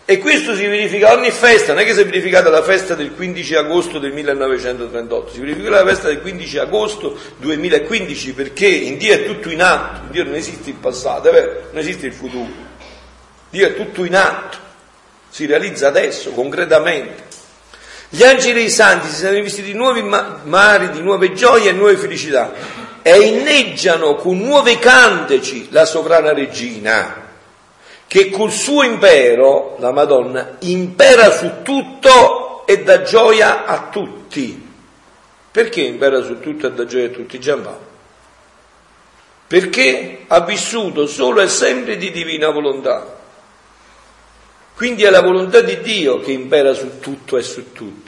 E questo si verifica ogni festa, non è che si è verificata la festa del 15 agosto del 1938, si verifica la festa del 15 agosto 2015 perché in Dio è tutto in atto, in Dio non esiste il passato, è vero? Non esiste il futuro. Dio è tutto in atto si realizza adesso, concretamente. Gli angeli e i santi si sono rivestiti di nuovi mari, di nuove gioie e nuove felicità e inneggiano con nuove canteci la sovrana regina, che col suo impero, la Madonna, impera su tutto e dà gioia a tutti. Perché impera su tutto e dà gioia a tutti? Giampaolo. Perché ha vissuto solo e sempre di divina volontà quindi è la volontà di Dio che impera su tutto e su tutti.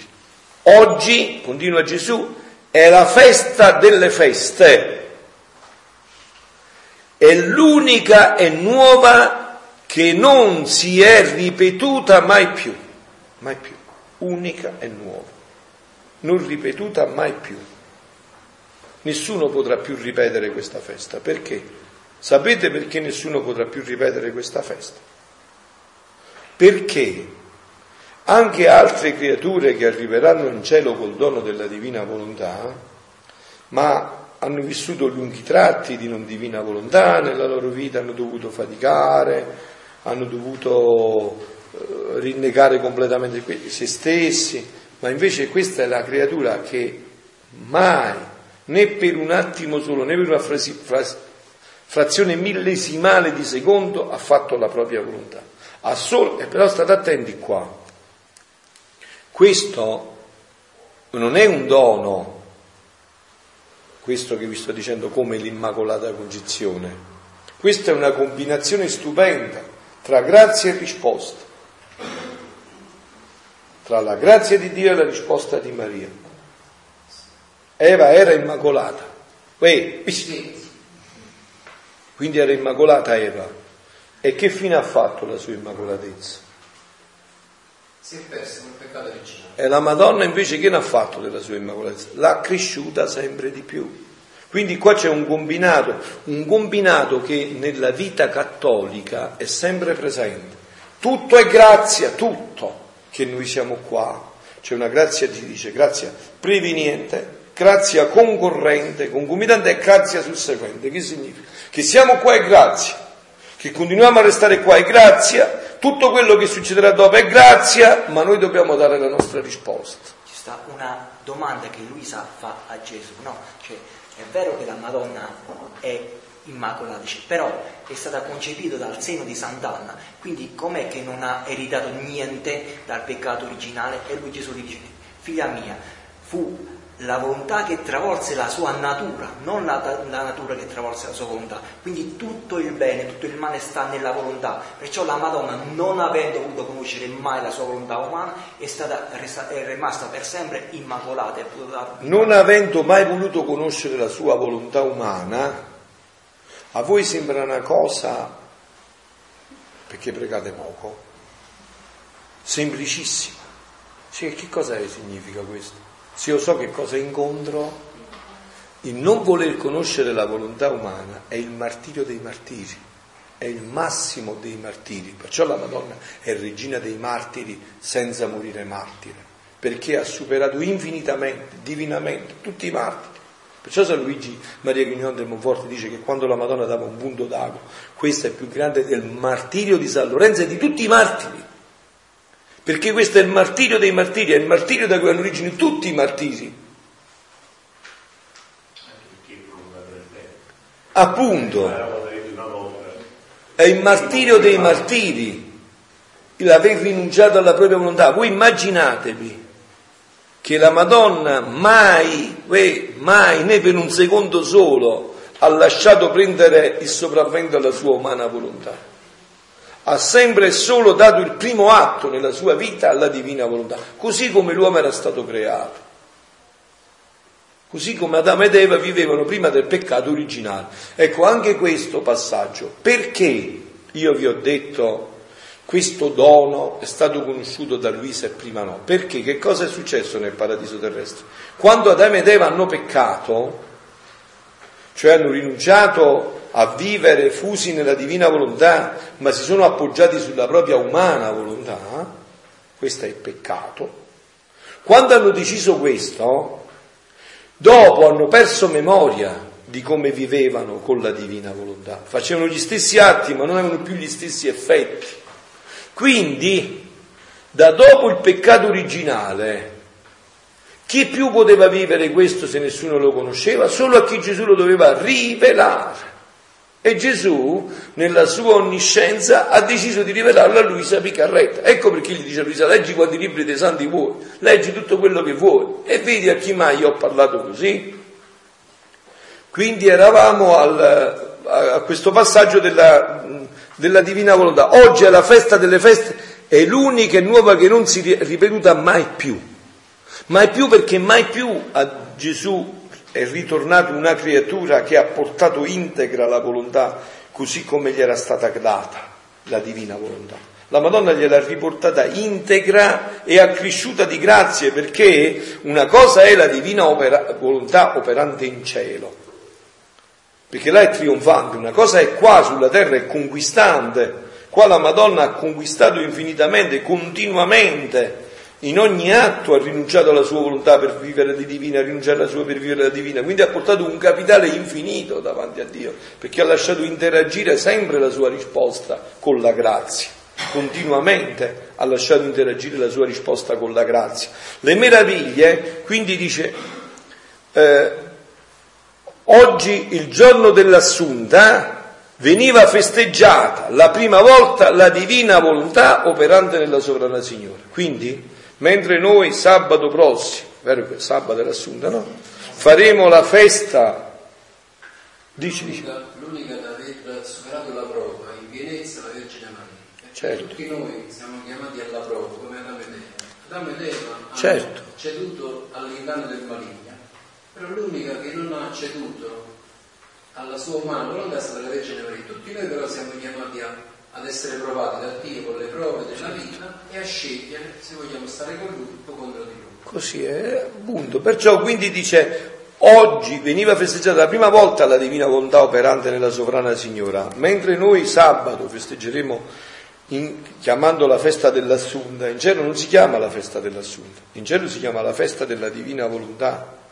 Oggi, continua Gesù, è la festa delle feste. È l'unica e nuova che non si è ripetuta mai più. Mai più. Unica e nuova. Non ripetuta mai più. Nessuno potrà più ripetere questa festa. Perché? Sapete perché nessuno potrà più ripetere questa festa? perché anche altre creature che arriveranno in cielo col dono della divina volontà, ma hanno vissuto lunghi tratti di non divina volontà nella loro vita, hanno dovuto faticare, hanno dovuto eh, rinnegare completamente se stessi, ma invece questa è la creatura che mai, né per un attimo solo, né per una frazione millesimale di secondo ha fatto la propria volontà. Ha solo, e però state attenti qua, questo non è un dono, questo che vi sto dicendo come l'Immacolata Concezione, questa è una combinazione stupenda tra grazia e risposta, tra la grazia di Dio e la risposta di Maria. Eva era immacolata, quindi era immacolata Eva, e che fine ha fatto la sua immacolatezza? Si è persa nel peccato originale. E la Madonna invece che ne ha fatto della sua immacolatezza? L'ha cresciuta sempre di più. Quindi qua c'è un combinato, un combinato che nella vita cattolica è sempre presente. Tutto è grazia, tutto che noi siamo qua. C'è una grazia, si dice, grazia preveniente, grazia concorrente, concomitante e grazia susseguente. Che significa? Che siamo qua è grazia che continuiamo a restare qua è grazia, tutto quello che succederà dopo è grazia, ma noi dobbiamo dare la nostra risposta. Ci sta una domanda che Luisa fa a Gesù, no? Cioè, è vero che la Madonna è immacolata, però è stata concepita dal seno di Sant'Anna, quindi com'è che non ha ereditato niente dal peccato originale? E lui Gesù gli dice, figlia mia, fu la volontà che travolse la sua natura, non la, la, natura che travolse la sua volontà. Quindi tutto il bene, tutto il male sta nella volontà. Perciò la Madonna, non avendo voluto conoscere mai la sua volontà umana, è, stata, è rimasta per sempre immacolata. Non avendo mai voluto conoscere la sua volontà umana, a voi sembra una cosa, perché pregate poco, semplicissima. Cioè, che cosa significa questo? Se io so che cosa incontro, il non voler conoscere la volontà umana è il martirio dei martiri, è il massimo dei martiri. Perciò la Madonna è regina dei martiri senza morire martire, perché ha superato infinitamente, divinamente, tutti i martiri. Perciò San Luigi Maria Grignon del Monforte dice che quando la Madonna dava un punto d'acqua, questo è più grande del martirio di San Lorenzo e di tutti i martiri. Perché questo è il martirio dei martiri, è il martirio da cui hanno origine tutti i martiri. Appunto, è il martirio dei martiri, l'aver rinunciato alla propria volontà. Voi immaginatevi che la Madonna mai, mai, né per un secondo solo, ha lasciato prendere il sopravvento alla sua umana volontà. Ha sempre e solo dato il primo atto nella sua vita alla divina volontà, così come l'uomo era stato creato. Così come Adamo ed Eva vivevano prima del peccato originale. Ecco anche questo passaggio. Perché io vi ho detto questo dono è stato conosciuto da Luisa e prima no. Perché? Che cosa è successo nel paradiso terrestre? Quando Adamo ed Eva hanno peccato, cioè hanno rinunciato a vivere fusi nella divina volontà, ma si sono appoggiati sulla propria umana volontà, questo è il peccato. Quando hanno deciso questo, dopo hanno perso memoria di come vivevano con la divina volontà. Facevano gli stessi atti, ma non avevano più gli stessi effetti. Quindi, da dopo il peccato originale, chi più poteva vivere questo se nessuno lo conosceva? Solo a chi Gesù lo doveva rivelare. E Gesù, nella sua onniscienza, ha deciso di rivelarlo a Luisa Picarretta. Ecco perché gli dice a Luisa, leggi quanti libri dei santi vuoi, leggi tutto quello che vuoi. E vedi a chi mai ho parlato così? Quindi eravamo al, a questo passaggio della della divina volontà. Oggi è la festa delle feste, è l'unica e nuova che non si è ripetuta mai più. Mai più perché mai più a Gesù è ritornata una creatura che ha portato integra la volontà così come gli era stata data la divina volontà. La Madonna gliel'ha riportata integra e accresciuta di grazie perché una cosa è la divina opera, volontà operante in cielo perché là è trionfante, una cosa è qua sulla terra, è conquistante, qua la Madonna ha conquistato infinitamente, continuamente, in ogni atto ha rinunciato alla sua volontà per vivere di divina, ha rinunciato alla sua per vivere la divina, quindi ha portato un capitale infinito davanti a Dio, perché ha lasciato interagire sempre la sua risposta con la grazia continuamente ha lasciato interagire la sua risposta con la grazia. Le meraviglie, quindi dice, eh, Oggi, il giorno dell'assunta, veniva festeggiata la prima volta la divina volontà operante nella sovrana Signore. Quindi, mentre noi sabato prossimo, vero che sabato è l'assunta, no? Faremo la festa. Dici, dici. L'unica da aver superato la prova in pienezza la Vergine Maria. Certo. Tutti noi siamo chiamati alla prova, come Adamo ed Eva. Adamo ed Eva certo. hanno ceduto all'inganno del maligno però l'unica che non ha ceduto alla sua umana volontà è stata la Vergine Maria. Tutti noi però siamo chiamati a, ad essere provati da Dio con le prove della vita e a scegliere se vogliamo stare con Lui o contro di Lui. Così è, appunto. Perciò quindi dice, oggi veniva festeggiata la prima volta la divina volontà operante nella sovrana Signora, mentre noi sabato festeggeremo in, chiamando la festa dell'assunta, in cielo non si chiama la festa dell'assunta, in cielo si chiama la festa della divina volontà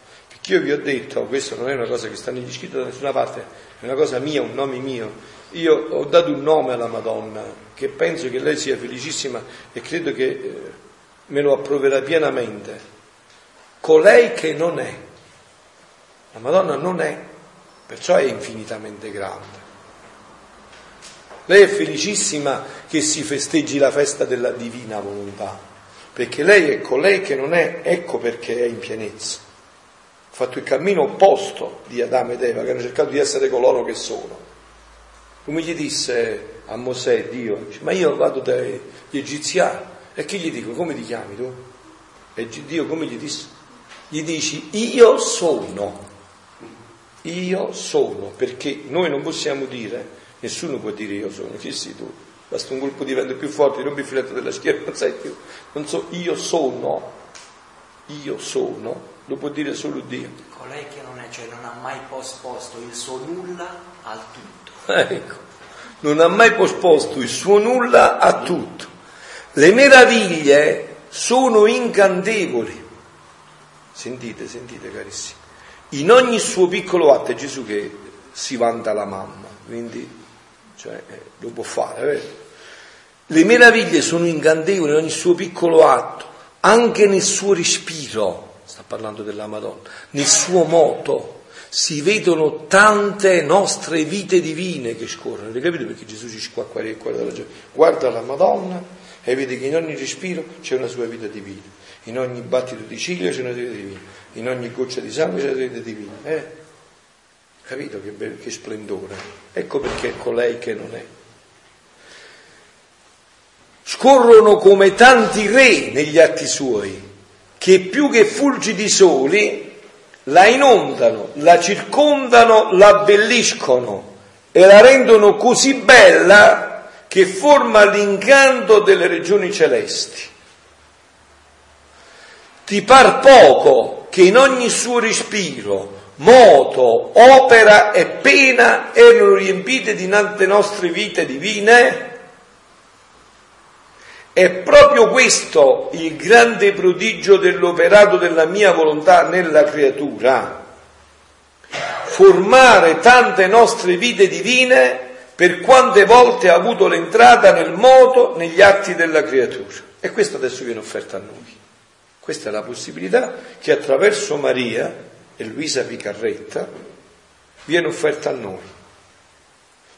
io vi ho detto, questo non è una cosa che sta negli scritti da nessuna parte, è una cosa mia, un nome mio. Io ho dato un nome alla Madonna, che penso che lei sia felicissima e credo che eh, me lo approverà pienamente. Colei che non è. La Madonna non è, perciò è infinitamente grande. Lei è felicissima che si festeggi la festa della divina volontà, perché lei è colei che non è, ecco perché è in pienezza fatto il cammino opposto di Adamo ed Eva, che hanno cercato di essere coloro che sono. Come gli disse a Mosè Dio, ma io vado dagli egiziani, e chi gli dico, come ti chiami tu? E Dio come gli disse? Gli dici, io sono, io sono, perché noi non possiamo dire, nessuno può dire io sono, chi sei tu? Basta un gruppo di vento più forte, non mi filetto della schiena, non sai più, non so, io sono, io sono, lo può dire solo Dio. Colei che non è, cioè non ha mai posposto il suo nulla al tutto. Ecco, non ha mai posposto il suo nulla a tutto. Le meraviglie sono incantevoli. Sentite, sentite carissimi. in ogni suo piccolo atto, è Gesù che si vanta la mamma, quindi cioè, eh, lo può fare, vero? Le meraviglie sono incantevoli in ogni suo piccolo atto, anche nel suo respiro, sta parlando della Madonna, nel suo moto. Si vedono tante nostre vite divine che scorrono. Avete capito perché Gesù ci cuore della gente? Guarda la Madonna e vede che in ogni respiro c'è una sua vita divina, in ogni battito di ciglio c'è una vita divina, in ogni goccia di sangue c'è una vita divina. Eh? Capito che, be- che splendore? Ecco perché è colei che non è. Scorrono come tanti re negli atti suoi, che più che fulgidi soli la inondano, la circondano, la abbelliscono e la rendono così bella che forma l'incanto delle regioni celesti. Ti par poco che in ogni suo respiro moto, opera e pena erano riempite di tante nostre vite divine? È proprio questo il grande prodigio dell'operato della mia volontà nella creatura. Formare tante nostre vite divine per quante volte ha avuto l'entrata nel moto, negli atti della creatura. E questo adesso viene offerto a noi. Questa è la possibilità che attraverso Maria e Luisa Picarretta viene offerta a noi.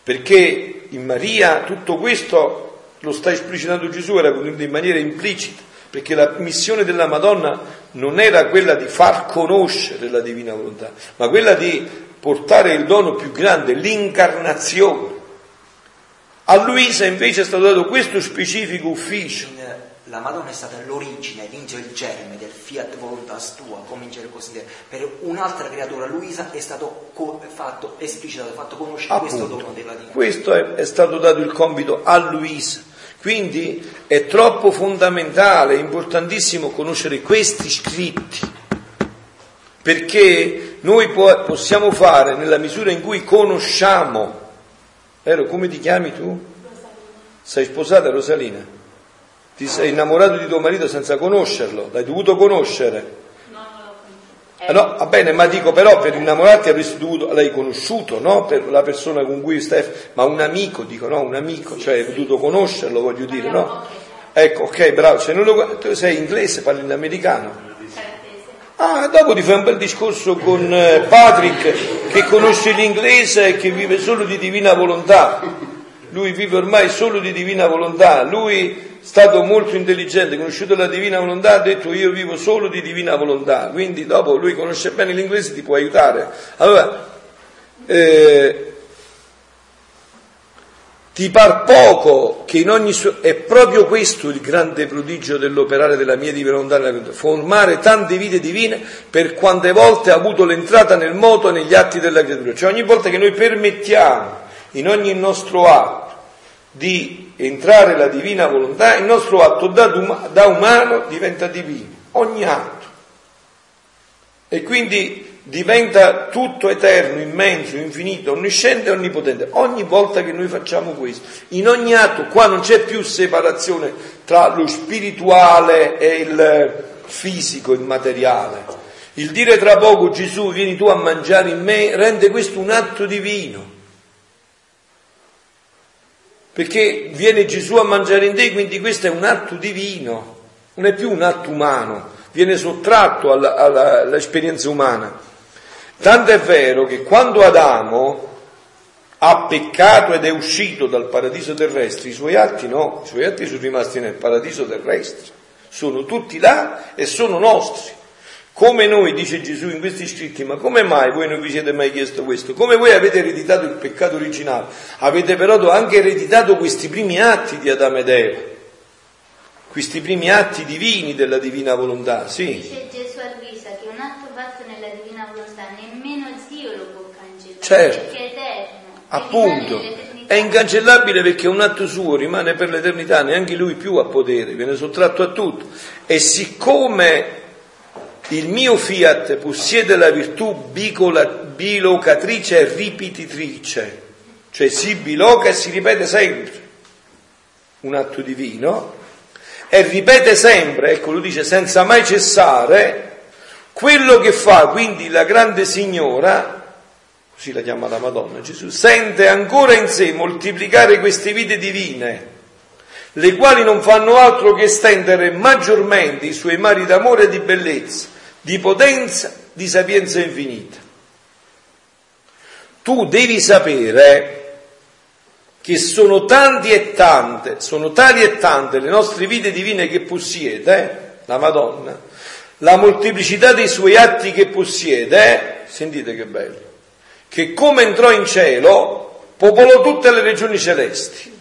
Perché in Maria tutto questo lo sta esplicitando Gesù, era in maniera implicita, perché la missione della Madonna non era quella di far conoscere la divina volontà, ma quella di portare il dono più grande, l'incarnazione. A Luisa invece è stato dato questo specifico ufficio la Madonna è stata l'origine, l'inizio il germe del fiat voluntas tua, come in cielo per un'altra creatura, Luisa, è stato co- fatto esplicitato, fatto conoscere Appunto, questo dono della divinità. Questo è, è stato dato il compito a Luisa. Quindi è troppo fondamentale, importantissimo conoscere questi scritti, perché noi po- possiamo fare nella misura in cui conosciamo. Vero, come ti chiami tu? Rosalina. Sei sposata Rosalina? Ti sei innamorato di tuo marito senza conoscerlo, l'hai dovuto conoscere. Eh, no, va bene, ma dico però per innamorarti avresti dovuto, l'hai conosciuto, no? Per la persona con cui stai, ma un amico, dico no, un amico, cioè hai potuto conoscerlo, voglio dire, no? Ecco, ok, bravo, se non lo, tu sei inglese, parli in americano. Ah, dopo ti fai un bel discorso con eh, Patrick che conosce l'inglese e che vive solo di divina volontà. Lui vive ormai solo di divina volontà. Lui stato molto intelligente, conosciuto la divina volontà, ha detto io vivo solo di divina volontà, quindi dopo lui conosce bene l'inglese ti può aiutare. Allora, eh, ti par poco che in ogni suo... è proprio questo il grande prodigio dell'operare della mia divina volontà, formare tante vite divine per quante volte ha avuto l'entrata nel moto negli atti della creatura. Cioè ogni volta che noi permettiamo in ogni nostro atto di entrare la divina volontà, il nostro atto da, da umano diventa divino, ogni atto. E quindi diventa tutto eterno, immenso, infinito, onnisciente e onnipotente. Ogni volta che noi facciamo questo, in ogni atto, qua non c'è più separazione tra lo spirituale e il fisico, il materiale. Il dire tra poco Gesù vieni tu a mangiare in me rende questo un atto divino perché viene Gesù a mangiare in te, quindi questo è un atto divino, non è più un atto umano, viene sottratto alla, alla, all'esperienza umana. Tanto è vero che quando Adamo ha peccato ed è uscito dal paradiso terrestre, i suoi atti no, i suoi atti sono rimasti nel paradiso terrestre, sono tutti là e sono nostri. Come noi, dice Gesù in questi scritti, ma come mai voi non vi siete mai chiesto questo? Come voi avete ereditato il peccato originale, avete però anche ereditato questi primi atti di Adamo ed Eva, questi primi atti divini della divina volontà, sì. Dice Gesù a Luisa che un atto fatto nella divina volontà nemmeno Dio lo può cancellare, certo. perché è eterno. Appunto, è incancellabile perché un atto suo rimane per l'eternità, neanche lui più ha potere, viene sottratto a tutto. E siccome il mio fiat possiede la virtù bilocatrice e ripetitrice, cioè si biloca e si ripete sempre, un atto divino, e ripete sempre, ecco lo dice, senza mai cessare, Quello che fa quindi la grande signora, così la chiama la Madonna Gesù, sente ancora in sé moltiplicare queste vite divine, le quali non fanno altro che estendere maggiormente i suoi mari d'amore e di bellezza, di potenza, di sapienza infinita. Tu devi sapere che sono tanti e tante, sono tali e tante le nostre vite divine che possiede, la Madonna, la molteplicità dei suoi atti che possiede, sentite che bello, che come entrò in cielo popolò tutte le regioni celesti,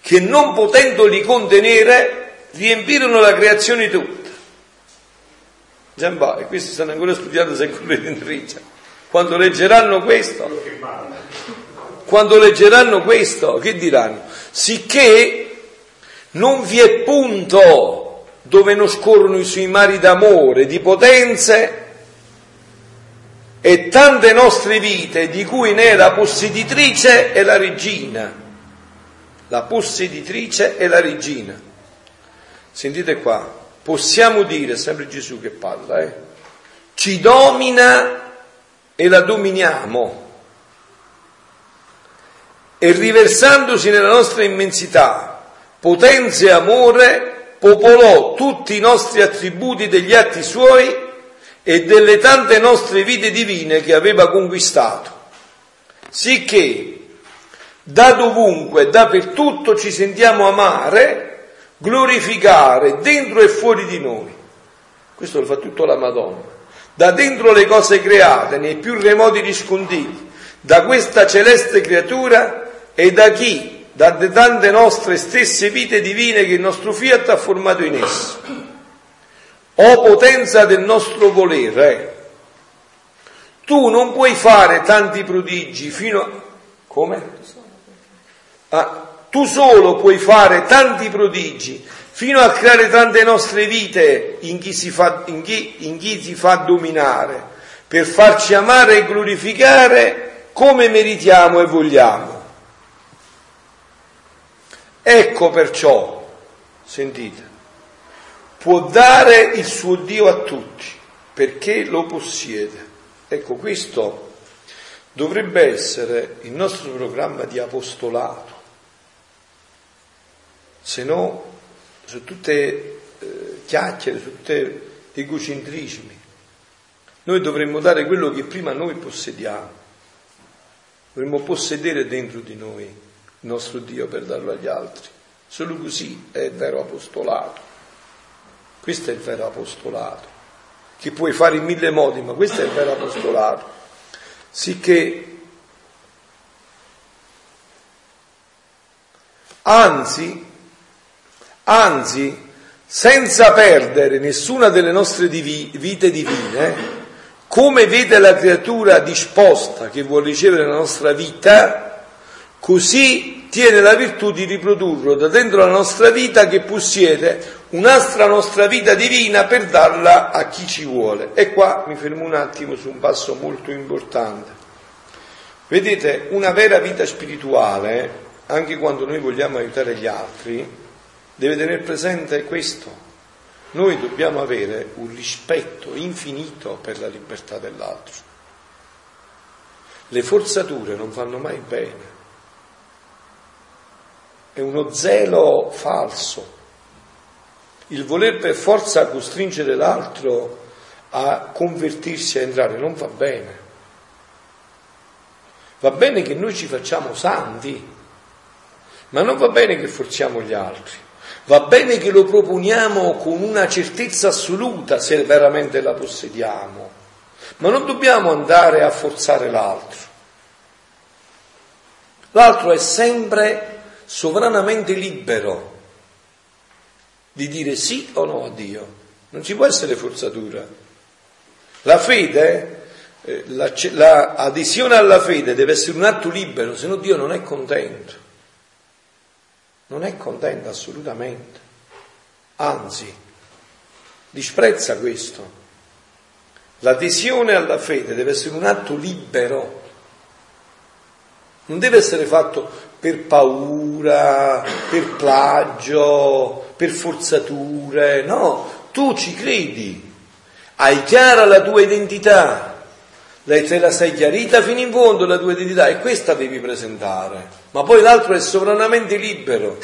che non potendoli contenere riempirono la creazione tutta. Giamba, e questi stanno ancora studiando secoli di riccia. Quando leggeranno questo, quando leggeranno questo, che diranno? Sicché non vi è punto dove non scorrono i suoi mari d'amore, di potenze e tante nostre vite di cui ne è la posseditrice e la regina. La posseditrice e la regina. Sentite qua, possiamo dire, sempre Gesù che parla, eh, ci domina e la dominiamo e riversandosi nella nostra immensità, potenza e amore, popolò tutti i nostri attributi degli atti suoi e delle tante nostre vite divine che aveva conquistato, sicché da dovunque, dappertutto ci sentiamo amare, glorificare dentro e fuori di noi. Questo lo fa tutto la Madonna. Da dentro le cose create, nei più remoti riscontiti, da questa celeste creatura e da chi? Da tante nostre stesse vite divine che il nostro fiat ha formato in esso. O potenza del nostro volere, tu non puoi fare tanti prodigi fino a... come? Ah, tu solo puoi fare tanti prodigi fino a creare tante nostre vite in chi si fa, in chi, in chi si fa dominare, per farci amare e glorificare come meritiamo e vogliamo. Ecco perciò, sentite, può dare il suo Dio a tutti perché lo possiede. Ecco, questo dovrebbe essere il nostro programma di apostolato. Se no, su tutte eh, chiacchiere, su tutte egocentrismi. Noi dovremmo dare quello che prima noi possediamo. Dovremmo possedere dentro di noi il nostro Dio per darlo agli altri. Solo così è il vero apostolato. Questo è il vero apostolato, che puoi fare in mille modi, ma questo è il vero apostolato. Sicché, anzi, anzi, senza perdere nessuna delle nostre divi- vite divine, come vede la creatura disposta che vuole ricevere la nostra vita, Così tiene la virtù di riprodurlo da dentro la nostra vita che possiede un'altra nostra vita divina per darla a chi ci vuole. E qua mi fermo un attimo su un passo molto importante. Vedete, una vera vita spirituale, anche quando noi vogliamo aiutare gli altri, deve tenere presente questo. Noi dobbiamo avere un rispetto infinito per la libertà dell'altro. Le forzature non fanno mai bene è uno zelo falso. Il voler per forza costringere l'altro a convertirsi, a entrare, non va bene. Va bene che noi ci facciamo santi, ma non va bene che forziamo gli altri. Va bene che lo proponiamo con una certezza assoluta se veramente la possediamo, ma non dobbiamo andare a forzare l'altro. L'altro è sempre sovranamente libero di dire sì o no a Dio. Non ci può essere forzatura. La fede, eh, la, la adesione alla fede deve essere un atto libero, se no Dio non è contento. Non è contento assolutamente. Anzi, disprezza questo. L'adesione alla fede deve essere un atto libero. Non deve essere fatto per paura, per plagio, per forzature, no, tu ci credi, hai chiara la tua identità, te la sei chiarita fino in fondo la tua identità e questa devi presentare, ma poi l'altro è sovranamente libero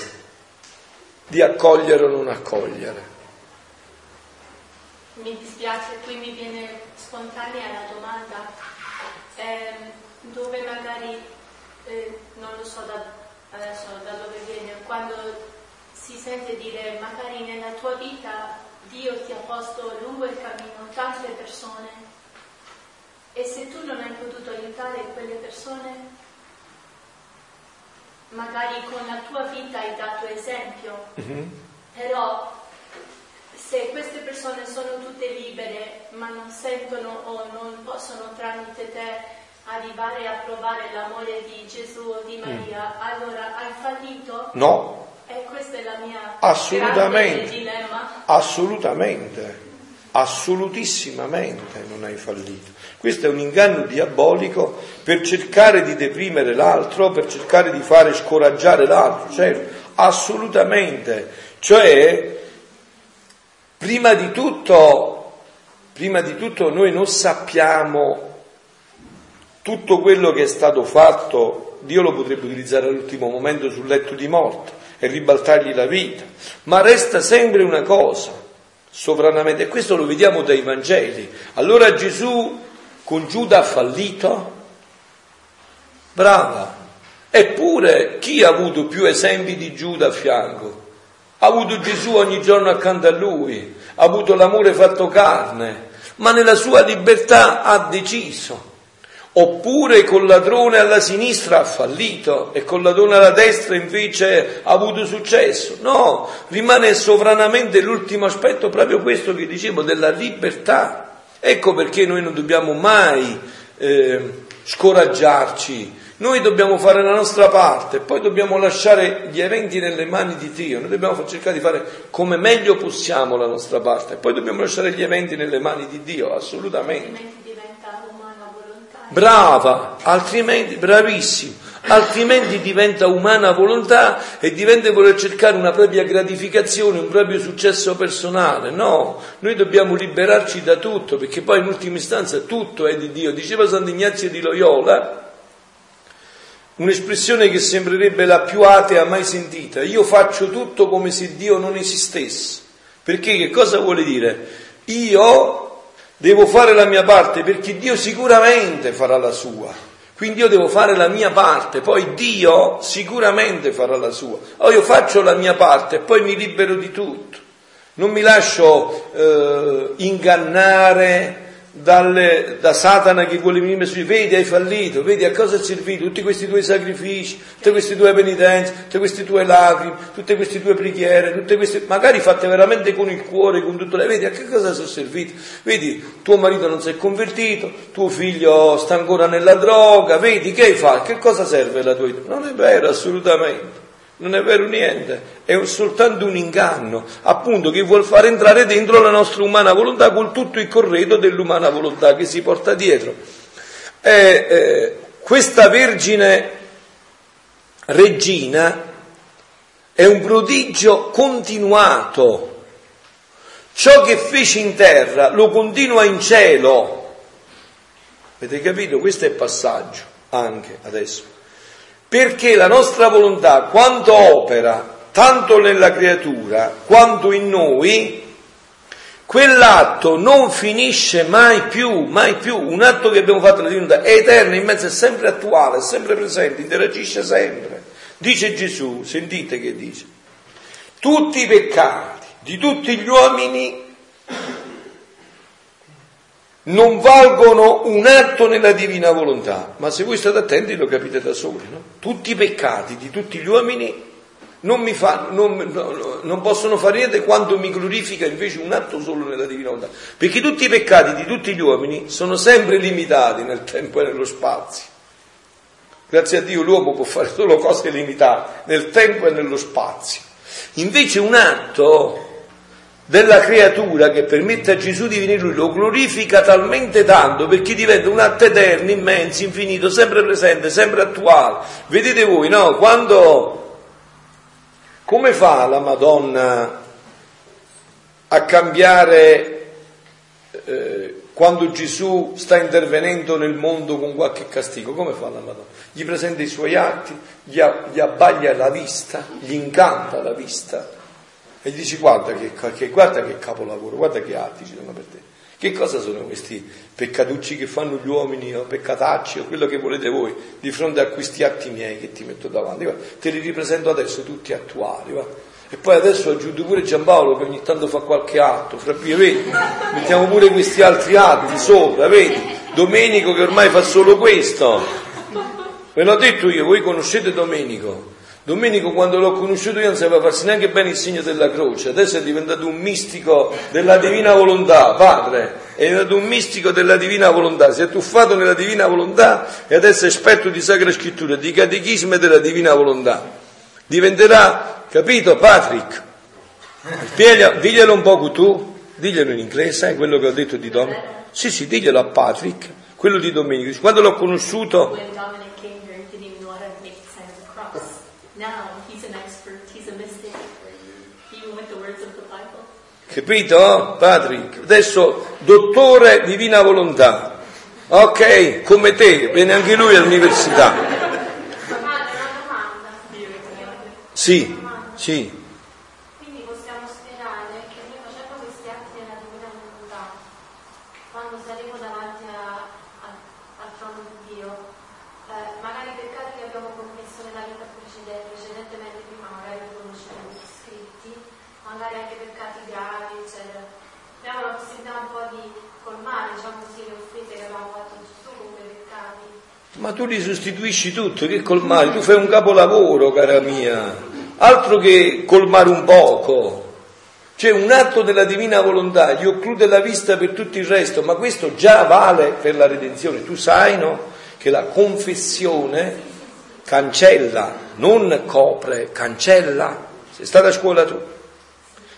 di accogliere o non accogliere. Mi dispiace, qui mi viene spontanea la domanda, eh, dove magari, eh, non lo so da, adesso da dove viene, quando si sente dire magari nella tua vita Dio ti ha posto lungo il cammino tante persone e se tu non hai potuto aiutare quelle persone, magari con la tua vita hai dato esempio, mm-hmm. però se queste persone sono tutte libere ma non sentono o non possono tramite te arrivare a provare l'amore di Gesù o di. Maria, mm. allora hai fallito? No. E questa è la mia assolutamente, dilemma. Assolutamente, assolutissimamente non hai fallito. Questo è un inganno diabolico per cercare di deprimere l'altro, per cercare di fare scoraggiare l'altro, certo, assolutamente. Cioè, prima di tutto, prima di tutto noi non sappiamo tutto quello che è stato fatto, Dio lo potrebbe utilizzare all'ultimo momento sul letto di morte e ribaltargli la vita, ma resta sempre una cosa, sovranamente, e questo lo vediamo dai Vangeli. Allora Gesù con Giuda ha fallito? Brava. Eppure chi ha avuto più esempi di Giuda a fianco? Ha avuto Gesù ogni giorno accanto a lui, ha avuto l'amore fatto carne, ma nella sua libertà ha deciso. Oppure col ladrone alla sinistra ha fallito e col ladrone alla destra invece ha avuto successo. No, rimane sovranamente l'ultimo aspetto, proprio questo che dicevo, della libertà. Ecco perché noi non dobbiamo mai eh, scoraggiarci, noi dobbiamo fare la nostra parte, poi dobbiamo lasciare gli eventi nelle mani di Dio, noi dobbiamo cercare di fare come meglio possiamo la nostra parte, poi dobbiamo lasciare gli eventi nelle mani di Dio, assolutamente. Brava, altrimenti, bravissimo altrimenti diventa umana volontà e diventa voler cercare una propria gratificazione, un proprio successo personale. No, noi dobbiamo liberarci da tutto, perché poi in ultima istanza tutto è di Dio. Diceva Sant'Ignazio di Loyola, un'espressione che sembrerebbe la più atea mai sentita, io faccio tutto come se Dio non esistesse. Perché che cosa vuole dire? Io devo fare la mia parte perché Dio sicuramente farà la sua. Quindi io devo fare la mia parte, poi Dio sicuramente farà la sua. O io faccio la mia parte e poi mi libero di tutto. Non mi lascio eh, ingannare dalle, da Satana che vuole venire su, vedi hai fallito, vedi a cosa è servito tutti questi tuoi sacrifici, tutte queste tue penitenze, tutte queste tue lacrime, tutte queste tue preghiere, tutte queste, magari fatte veramente con il cuore, con tutto, vedi a che cosa sono servito? Vedi, tuo marito non si è convertito, tuo figlio sta ancora nella droga, vedi che hai fatto, che cosa serve la tua vita? Non è vero assolutamente. Non è vero niente, è soltanto un inganno, appunto, che vuol far entrare dentro la nostra umana volontà con tutto il corredo dell'umana volontà che si porta dietro. E, eh, questa Vergine Regina è un prodigio continuato. Ciò che fece in terra lo continua in cielo. Avete capito? Questo è il passaggio anche adesso perché la nostra volontà, quando opera tanto nella creatura quanto in noi, quell'atto non finisce mai più, mai più. Un atto che abbiamo fatto nella divinità è eterno, in mezzo è sempre attuale, è sempre presente, interagisce sempre. Dice Gesù, sentite che dice, tutti i peccati di tutti gli uomini non valgono un atto nella divina volontà, ma se voi state attenti lo capite da soli, no? Tutti i peccati di tutti gli uomini non, fa, non, no, non, possono fare niente quanto mi glorifica invece un atto solo nella divina volontà, perché tutti i peccati di tutti gli uomini sono sempre limitati nel tempo e nello spazio. Grazie a Dio l'uomo può fare solo cose limitate nel tempo e nello spazio. Invece un atto della creatura che permette a Gesù di venire lui lo glorifica talmente tanto perché diventa un atto eterno, immenso, infinito, sempre presente, sempre attuale. Vedete voi, no? Quando, come fa la Madonna a cambiare eh, quando Gesù sta intervenendo nel mondo con qualche castigo, come fa la Madonna? Gli presenta i suoi atti, gli, gli abbaglia la vista, gli incanta la vista e gli dice guarda che, che, guarda che capolavoro, guarda che atti ci sono per te. Che cosa sono questi peccatucci che fanno gli uomini o peccatacci o quello che volete voi di fronte a questi atti miei che ti metto davanti? Va, te li ripresento adesso tutti attuali. Va. E poi adesso aggiungo pure Giampaolo che ogni tanto fa qualche atto, fra più, vedi? Mettiamo pure questi altri atti sopra, vedi? Domenico che ormai fa solo questo. Ve l'ho detto io, voi conoscete Domenico. Domenico quando l'ho conosciuto io non sapeva farsi neanche bene il segno della croce, adesso è diventato un mistico della divina volontà, padre, è diventato un mistico della divina volontà, si è tuffato nella divina volontà e adesso è esperto di sacra scrittura, di catechismo e della divina volontà. Diventerà, capito, Patrick? Diglielo un po' tu, diglielo in inglese, eh, quello che ho detto di Domenico. Sì, sì, diglielo a Patrick, quello di Domenico. Quando l'ho conosciuto Now he's an expert, he's a mystic, even with the words of the Bible. Capito, Patrick? Adesso, dottore divina volontà. Ok, come te, viene anche lui all'università. Sì, sì. Ma tu li sostituisci tutto, che colmare? Tu fai un capolavoro, cara mia, altro che colmare un poco. C'è un atto della divina volontà, gli occlude la vista per tutto il resto, ma questo già vale per la redenzione. Tu sai, no? Che la confessione cancella, non copre, cancella. Sei stata a scuola tu.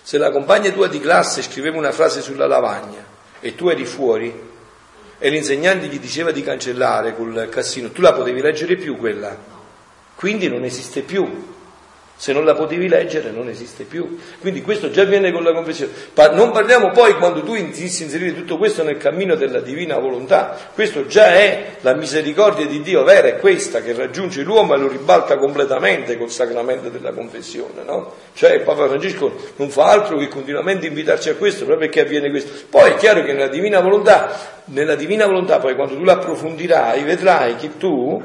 Se la compagna tua di classe scriveva una frase sulla lavagna e tu eri fuori, e l'insegnante gli diceva di cancellare col cassino, tu la potevi leggere più quella, quindi non esiste più. Se non la potevi leggere non esiste più. Quindi questo già avviene con la confessione. non parliamo poi quando tu inizi a inserire tutto questo nel cammino della divina volontà. Questo già è la misericordia di Dio vera, è questa che raggiunge l'uomo e lo ribalta completamente col sacramento della confessione. No? Cioè Papa Francesco non fa altro che continuamente invitarci a questo proprio perché avviene questo. Poi è chiaro che nella divina volontà, nella divina volontà poi quando tu l'approfondirai vedrai che tu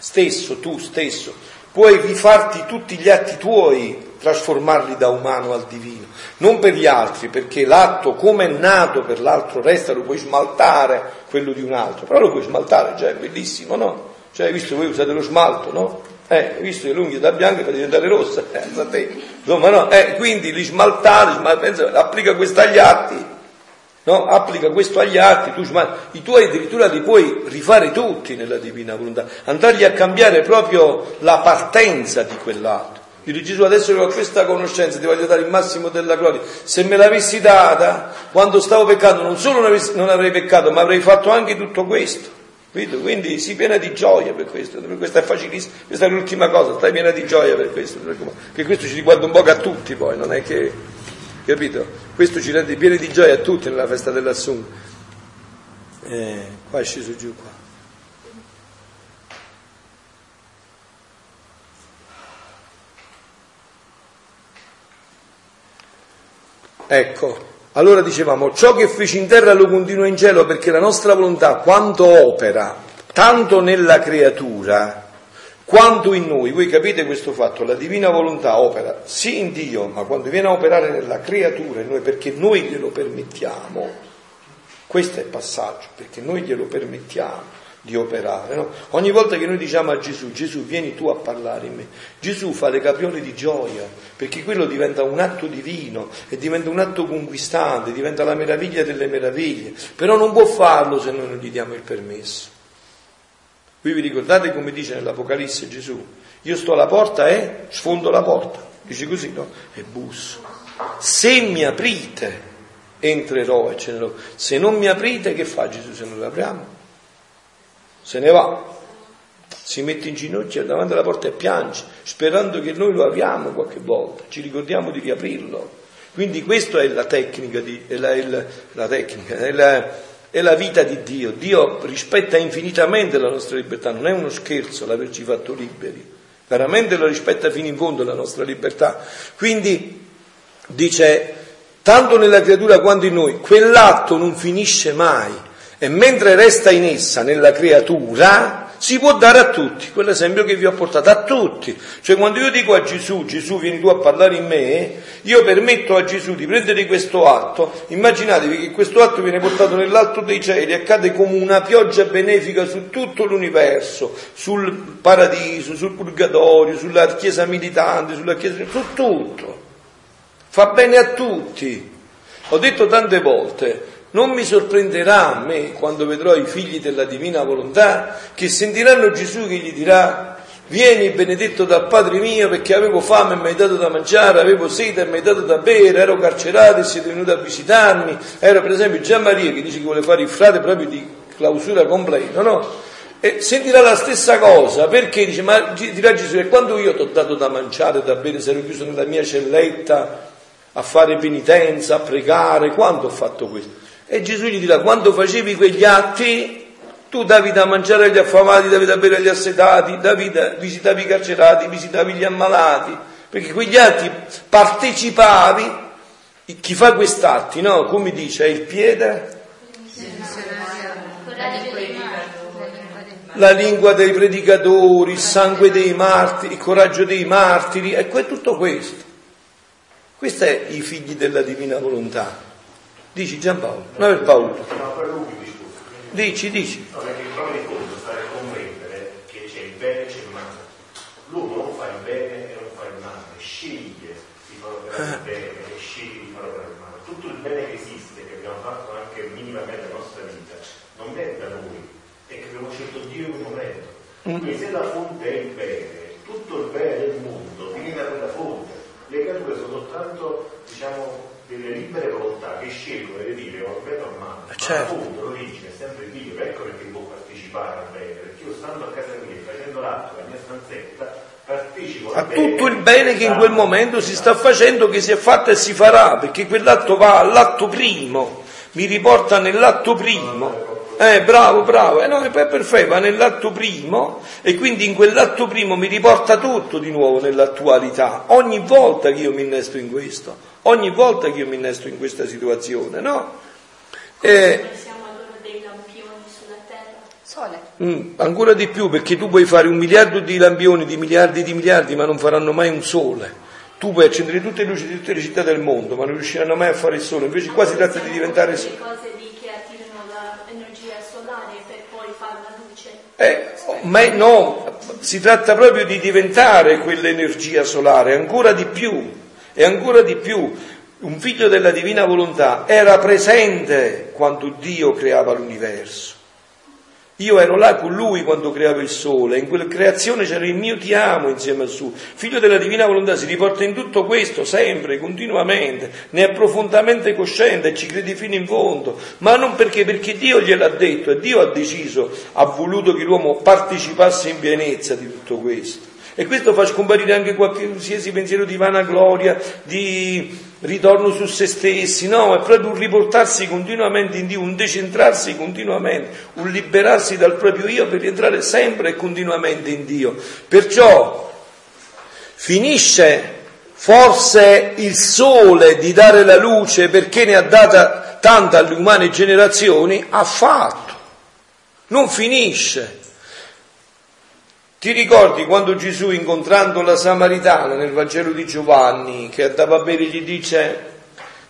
stesso, tu stesso, puoi rifarti tutti gli atti tuoi, trasformarli da umano al divino, non per gli altri, perché l'atto come è nato per l'altro resta, lo puoi smaltare quello di un altro, però lo puoi smaltare, già è bellissimo, no? Cioè, hai visto voi usate lo smalto, no? Eh, hai visto che l'unghia da bianca fa diventare rossa, eh, Insomma, no? Eh, quindi li smaltate, smaltate, applica questo agli atti, No? Applica questo agli atti, tu, ma i tuoi addirittura li puoi rifare tutti nella divina volontà, andargli a cambiare proprio la partenza di quell'atto. Dire Gesù adesso che ho questa conoscenza ti voglio dare il massimo della gloria. Se me l'avessi data quando stavo peccando, non solo non avrei peccato, ma avrei fatto anche tutto questo. Quindi sii piena di gioia per questo, per questo è facilissimo, questa è l'ultima cosa, stai piena di gioia per questo, che questo ci riguarda un po' a tutti poi, non è che capito? Questo ci rende pieni di gioia a tutti nella festa dell'Assunto. Eh, qua è sceso giù qua. Ecco, allora dicevamo, ciò che fece in terra lo continua in cielo perché la nostra volontà, quanto opera, tanto nella creatura, quanto in noi, voi capite questo fatto, la divina volontà opera sì in Dio, ma quando viene a operare nella creatura in noi, perché noi glielo permettiamo, questo è il passaggio, perché noi glielo permettiamo di operare. No? Ogni volta che noi diciamo a Gesù, Gesù vieni tu a parlare in me, Gesù fa le capriole di gioia, perché quello diventa un atto divino e diventa un atto conquistante, diventa la meraviglia delle meraviglie, però non può farlo se noi non gli diamo il permesso. Voi vi ricordate come dice nell'Apocalisse Gesù? Io sto alla porta e sfondo la porta. Dice così, no? E busso. Se mi aprite, entrerò e ce ne lo. Se non mi aprite, che fa Gesù se non lo apriamo? Se ne va. Si mette in ginocchio davanti alla porta e piange, sperando che noi lo apriamo qualche volta. Ci ricordiamo di riaprirlo. Quindi questa è la tecnica, di, è la, è la, la tecnica è, la, è la vita di Dio. Dio rispetta infinitamente la nostra libertà, non è uno scherzo l'averci fatto liberi, veramente lo rispetta fino in fondo la nostra libertà. Quindi dice, tanto nella creatura quanto in noi, quell'atto non finisce mai e mentre resta in essa, nella creatura, si può dare a tutti, quell'esempio che vi ho portato, a tutti. Cioè quando io dico a Gesù, Gesù vieni tu a parlare in me, io permetto a Gesù di prendere questo atto, immaginatevi che questo atto viene portato nell'alto dei cieli e cade come una pioggia benefica su tutto l'universo, sul paradiso, sul purgatorio, sulla chiesa militante, sulla chiesa, su tutto. Fa bene a tutti. Ho detto tante volte, non mi sorprenderà a me quando vedrò i figli della divina volontà che sentiranno Gesù che gli dirà Vieni benedetto dal Padre mio perché avevo fame e mi hai dato da mangiare, avevo sete e mi hai dato da bere, ero carcerato e siete venuti a visitarmi. Era per esempio Gian Maria che dice che vuole fare il frate proprio di clausura completa, no? E sentirà la stessa cosa perché dice, ma dirà Gesù che quando io ti ho dato da mangiare, e da bere, se chiuso nella mia celletta a fare penitenza, a pregare, quando ho fatto questo? E Gesù gli dirà, quando facevi quegli atti, tu davi da mangiare agli affamati, davi da bere agli assetati, davi da, visitavi i carcerati, visitavi gli ammalati, perché quegli atti partecipavi, chi fa quest'atti, no? Come dice, è il piede? La lingua dei predicatori, il sangue dei martiri, il coraggio dei martiri, e tutto questo. Questi è i figli della divina volontà. Dici Giampaolo, non aver paura. No, quello lui discorso. Dici, dici. No, perché il problema di fondo sta a comprendere che c'è il bene e c'è il male. L'uomo non fa il bene e non fa il male, sceglie di fare operare il bene e sceglie di fare operare il male. Tutto il bene che esiste, che abbiamo fatto anche minimamente nella nostra vita, non viene da noi, è che abbiamo scelto Dio in un momento. Quindi se la fonte è il bene, tutto il bene del mondo viene da quella fonte. Le creature sono soltanto, diciamo, delle libere volontà che scelgono di dire o bene o male, certo. ma appunto l'origine è sempre Dio, ecco perché può partecipare al bene, perché io stando a casa mia facendo l'atto, la mia stanzetta, partecipo a tutto il bene che in quel momento si sta facendo, che si è fatto e si farà, perché quell'atto va all'atto primo, mi riporta nell'atto primo. Eh, bravo, bravo, eh, no, è perfetto, va nell'atto primo e quindi in quell'atto primo mi riporta tutto di nuovo nell'attualità, ogni volta che io mi innesto in questo ogni volta che io mi innesto in questa situazione, no? E, siamo allora dei lampioni sulla terra. Sole. Mm, ancora di più, perché tu puoi fare un miliardo di lampioni, di miliardi di miliardi, ma non faranno mai un sole. Tu puoi accendere tutte le luci di tutte le città del mondo, ma non riusciranno mai a fare il sole. Invece qua si tratta di diventare sole. cose di che attirano l'energia solare per poi fare la luce. Eh, ma no, si tratta proprio di diventare quell'energia solare, ancora di più. E ancora di più, un figlio della divina volontà era presente quando Dio creava l'universo. Io ero là con lui quando creava il sole, in quella creazione c'era il mio ti amo insieme al suo. Figlio della divina volontà si riporta in tutto questo, sempre, continuamente, ne è profondamente cosciente e ci crede fino in fondo, ma non perché, perché Dio gliel'ha detto e Dio ha deciso, ha voluto che l'uomo partecipasse in pienezza di tutto questo. E questo fa scomparire anche qualsiasi pensiero di vanagloria, di ritorno su se stessi, no, è proprio un riportarsi continuamente in Dio, un decentrarsi continuamente, un liberarsi dal proprio io per rientrare sempre e continuamente in Dio. Perciò finisce forse il sole di dare la luce perché ne ha data tanta alle umane generazioni, ha fatto, non finisce. Ti ricordi quando Gesù incontrando la Samaritana nel Vangelo di Giovanni che andava a bere gli dice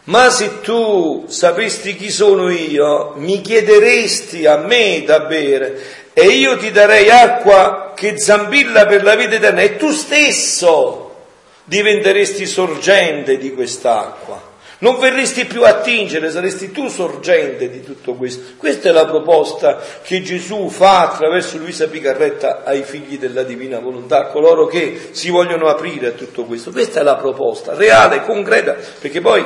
ma se tu sapesti chi sono io, mi chiederesti a me da bere e io ti darei acqua che zambilla per la vita eterna e tu stesso diventeresti sorgente di quest'acqua non verresti più a tingere, saresti tu sorgente di tutto questo. Questa è la proposta che Gesù fa attraverso Luisa Picarretta ai figli della divina volontà, a coloro che si vogliono aprire a tutto questo. Questa è la proposta reale, concreta, perché poi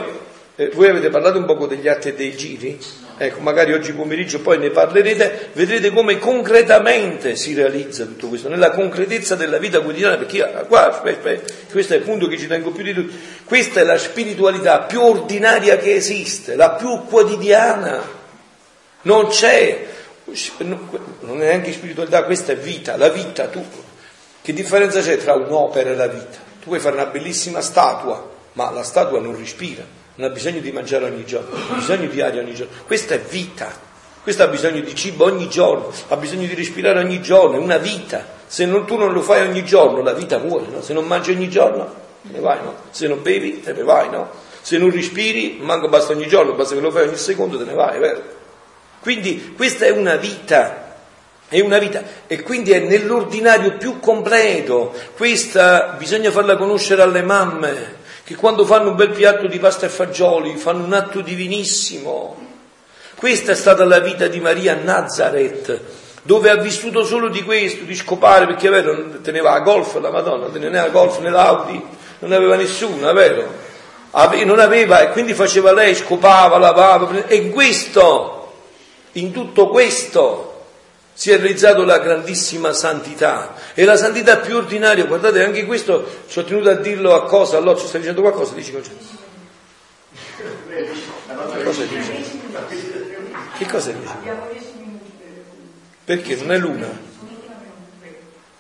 eh, voi avete parlato un poco degli atti e dei giri? Ecco, magari oggi pomeriggio poi ne parlerete, vedrete come concretamente si realizza tutto questo, nella concretezza della vita quotidiana, perché io, qua, aspetta, questo è il punto che ci tengo più di tutti, questa è la spiritualità più ordinaria che esiste, la più quotidiana, non c'è, non è neanche spiritualità, questa è vita, la vita, tu, che differenza c'è tra un'opera e la vita? Tu puoi fare una bellissima statua, ma la statua non respira non ha bisogno di mangiare ogni giorno, ha bisogno di aria ogni giorno. Questa è vita, questa ha bisogno di cibo ogni giorno, ha bisogno di respirare ogni giorno, è una vita. Se non, tu non lo fai ogni giorno, la vita muore, no? Se non mangi ogni giorno, te ne vai, no? Se non bevi, te ne vai, no? Se non respiri, manco basta ogni giorno, basta che lo fai ogni secondo, te ne vai, vero? Quindi questa è una vita, è una vita e quindi è nell'ordinario più completo. Questa bisogna farla conoscere alle mamme, che quando fanno un bel piatto di pasta e fagioli fanno un atto divinissimo. Questa è stata la vita di Maria a Nazareth, dove ha vissuto solo di questo, di scopare, perché è vero, teneva a golf la Madonna, teneva a golf nell'Audi, non aveva nessuno, è vero? Non aveva, e quindi faceva lei, scopava, lavava, e questo, in tutto questo, si è realizzato la grandissima santità e la santità più ordinaria, guardate anche questo ci ho tenuto a dirlo a cosa, allora ci stai dicendo qualcosa, dici Concetto. Che cosa dice? Che cosa dice? Perché non è l'una?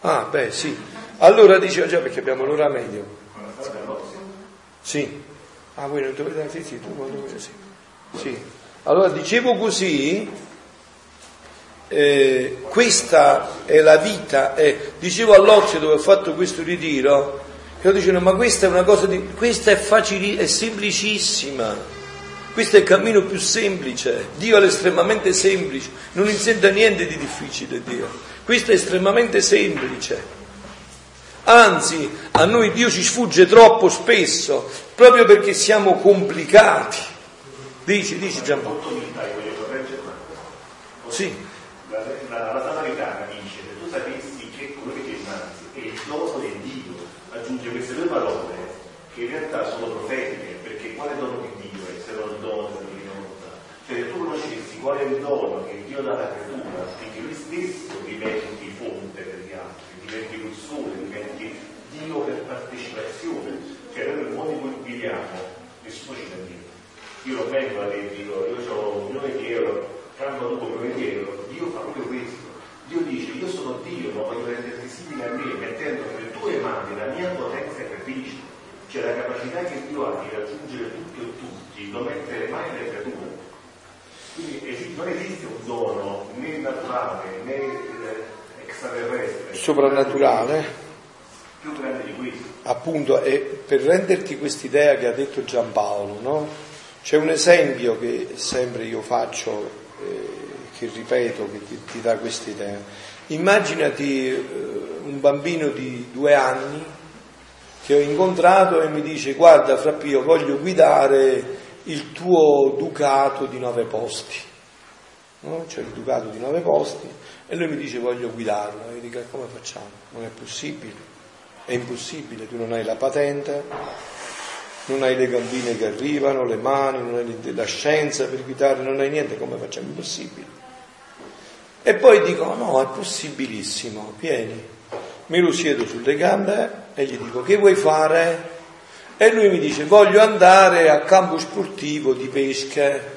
Ah, beh, sì. Allora dice già perché abbiamo l'ora medio. Sì. Ah, voi non dovete, sì, sì, tu quando sì. Sì. Allora dicevo così eh, questa è la vita. Eh, dicevo all'Ozio dove ho fatto questo ritiro, che lo dicevano, ma questa è una cosa di... questa è facile, è semplicissima. Questo è il cammino più semplice. Dio è estremamente semplice, non insegna niente di difficile Dio. Questo è estremamente semplice. Anzi, a noi Dio ci sfugge troppo spesso, proprio perché siamo complicati. Dici, dici Giampaolo. Sì la, la Samaritana dice, se tu sapessi che quello che c'è innanzi è il dono di Dio, aggiunge queste due parole che in realtà sono profetiche, perché quale dono di Dio è se non il dono della volontà? Cioè se tu conoscessi qual è il dono che Dio dà alla creatura, affinché lui stesso diventi fonte per gli altri, diventi cursore, diventi Dio per partecipazione, cioè noi nel mondo in cui viviamo, nessuno ci dà Dio. Io lo vengo a dire, dico, io ho un milione di euro, un milione di euro, Dio fa proprio questo. Dio dice, io sono Dio, ma voglio renderti simile a me, mettendo nelle tue mani la mia potenza creatrice, cioè la capacità che Dio ha di raggiungere tutto e tutti, non mettere mai nelle creature. Quindi non esiste un dono né naturale né eh, extraterrestre. Soprannaturale. Più grande di questo. Appunto, e per renderti quest'idea che ha detto Giampaolo, no? C'è un esempio che sempre io faccio. Eh, che ripeto, che ti, ti dà questa idea. Immaginati eh, un bambino di due anni che ho incontrato e mi dice guarda Frappio voglio guidare il tuo Ducato di nove posti. No? C'è il Ducato di nove posti e lui mi dice voglio guidarlo. E io dico come facciamo? Non è possibile. È impossibile, tu non hai la patente, non hai le gambine che arrivano, le mani, non hai la scienza per guidare, non hai niente, come facciamo? Impossibile. E poi dico, no, è possibilissimo, vieni. Mi lo siedo sulle gambe e gli dico, che vuoi fare? E lui mi dice, voglio andare a campo sportivo di pesche.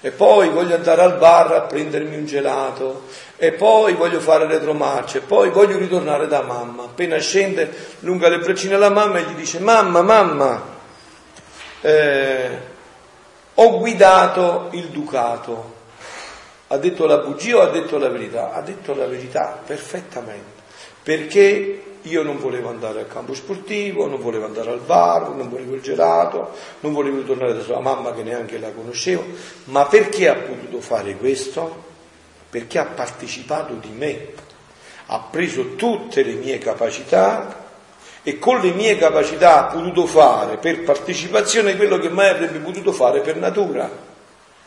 E poi voglio andare al bar a prendermi un gelato, e poi voglio fare retromarcia, e poi voglio ritornare da mamma. Appena scende, lunga le braccine alla mamma e gli dice, mamma, mamma, eh, ho guidato il Ducato, ha detto la bugia o ha detto la verità? Ha detto la verità perfettamente, perché io non volevo andare al campo sportivo, non volevo andare al bar, non volevo il gelato, non volevo tornare da sua mamma che neanche la conoscevo, ma perché ha potuto fare questo? Perché ha partecipato di me, ha preso tutte le mie capacità e con le mie capacità ha potuto fare per partecipazione quello che mai avrebbe potuto fare per natura.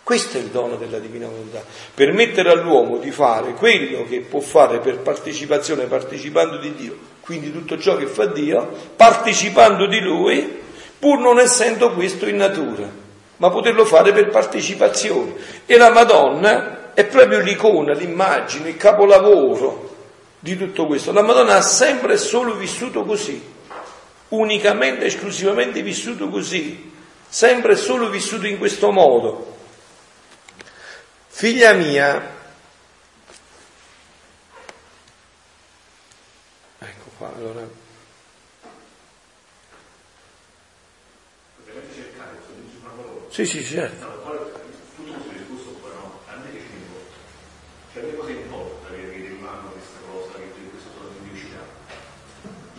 Questo è il dono della divina volontà, permettere all'uomo di fare quello che può fare per partecipazione, partecipando di Dio, quindi tutto ciò che fa Dio, partecipando di Lui, pur non essendo questo in natura. ma poterlo fare per partecipazione. E la Madonna è proprio l'icona, l'immagine, il capolavoro di tutto questo. La Madonna ha sempre e solo vissuto così, unicamente, esclusivamente vissuto così, sempre e solo vissuto in questo modo. Figlia mia, ecco qua, allora. Sì, sì, certo.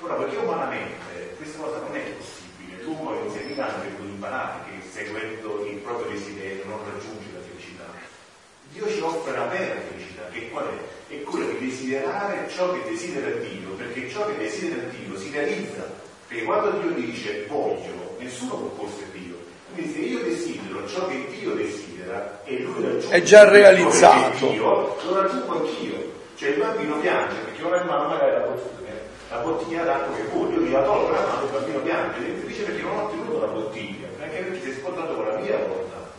Ora, perché umanamente questa cosa non è possibile, tu poi non sei mica che puoi imparare che seguendo il proprio desiderio non raggiungi la felicità. Dio ci offre la vera felicità, che qual è? è quello di desiderare ciò che desidera Dio, perché ciò che desidera Dio si realizza. Perché quando Dio dice voglio, nessuno può porsi Dio. Quindi se io desidero ciò che Dio desidera e lui raggiunge è già realizzato. Dio, lo raggiungo anch'io. Cioè il bambino piange perché ha in mano magari la bottiglia, la bottiglia d'acqua che vuole, io gliela tolgo la il bambino piange, e dice perché non ho ottenuto la bottiglia, anche perché si è scontrato con la mia volontà.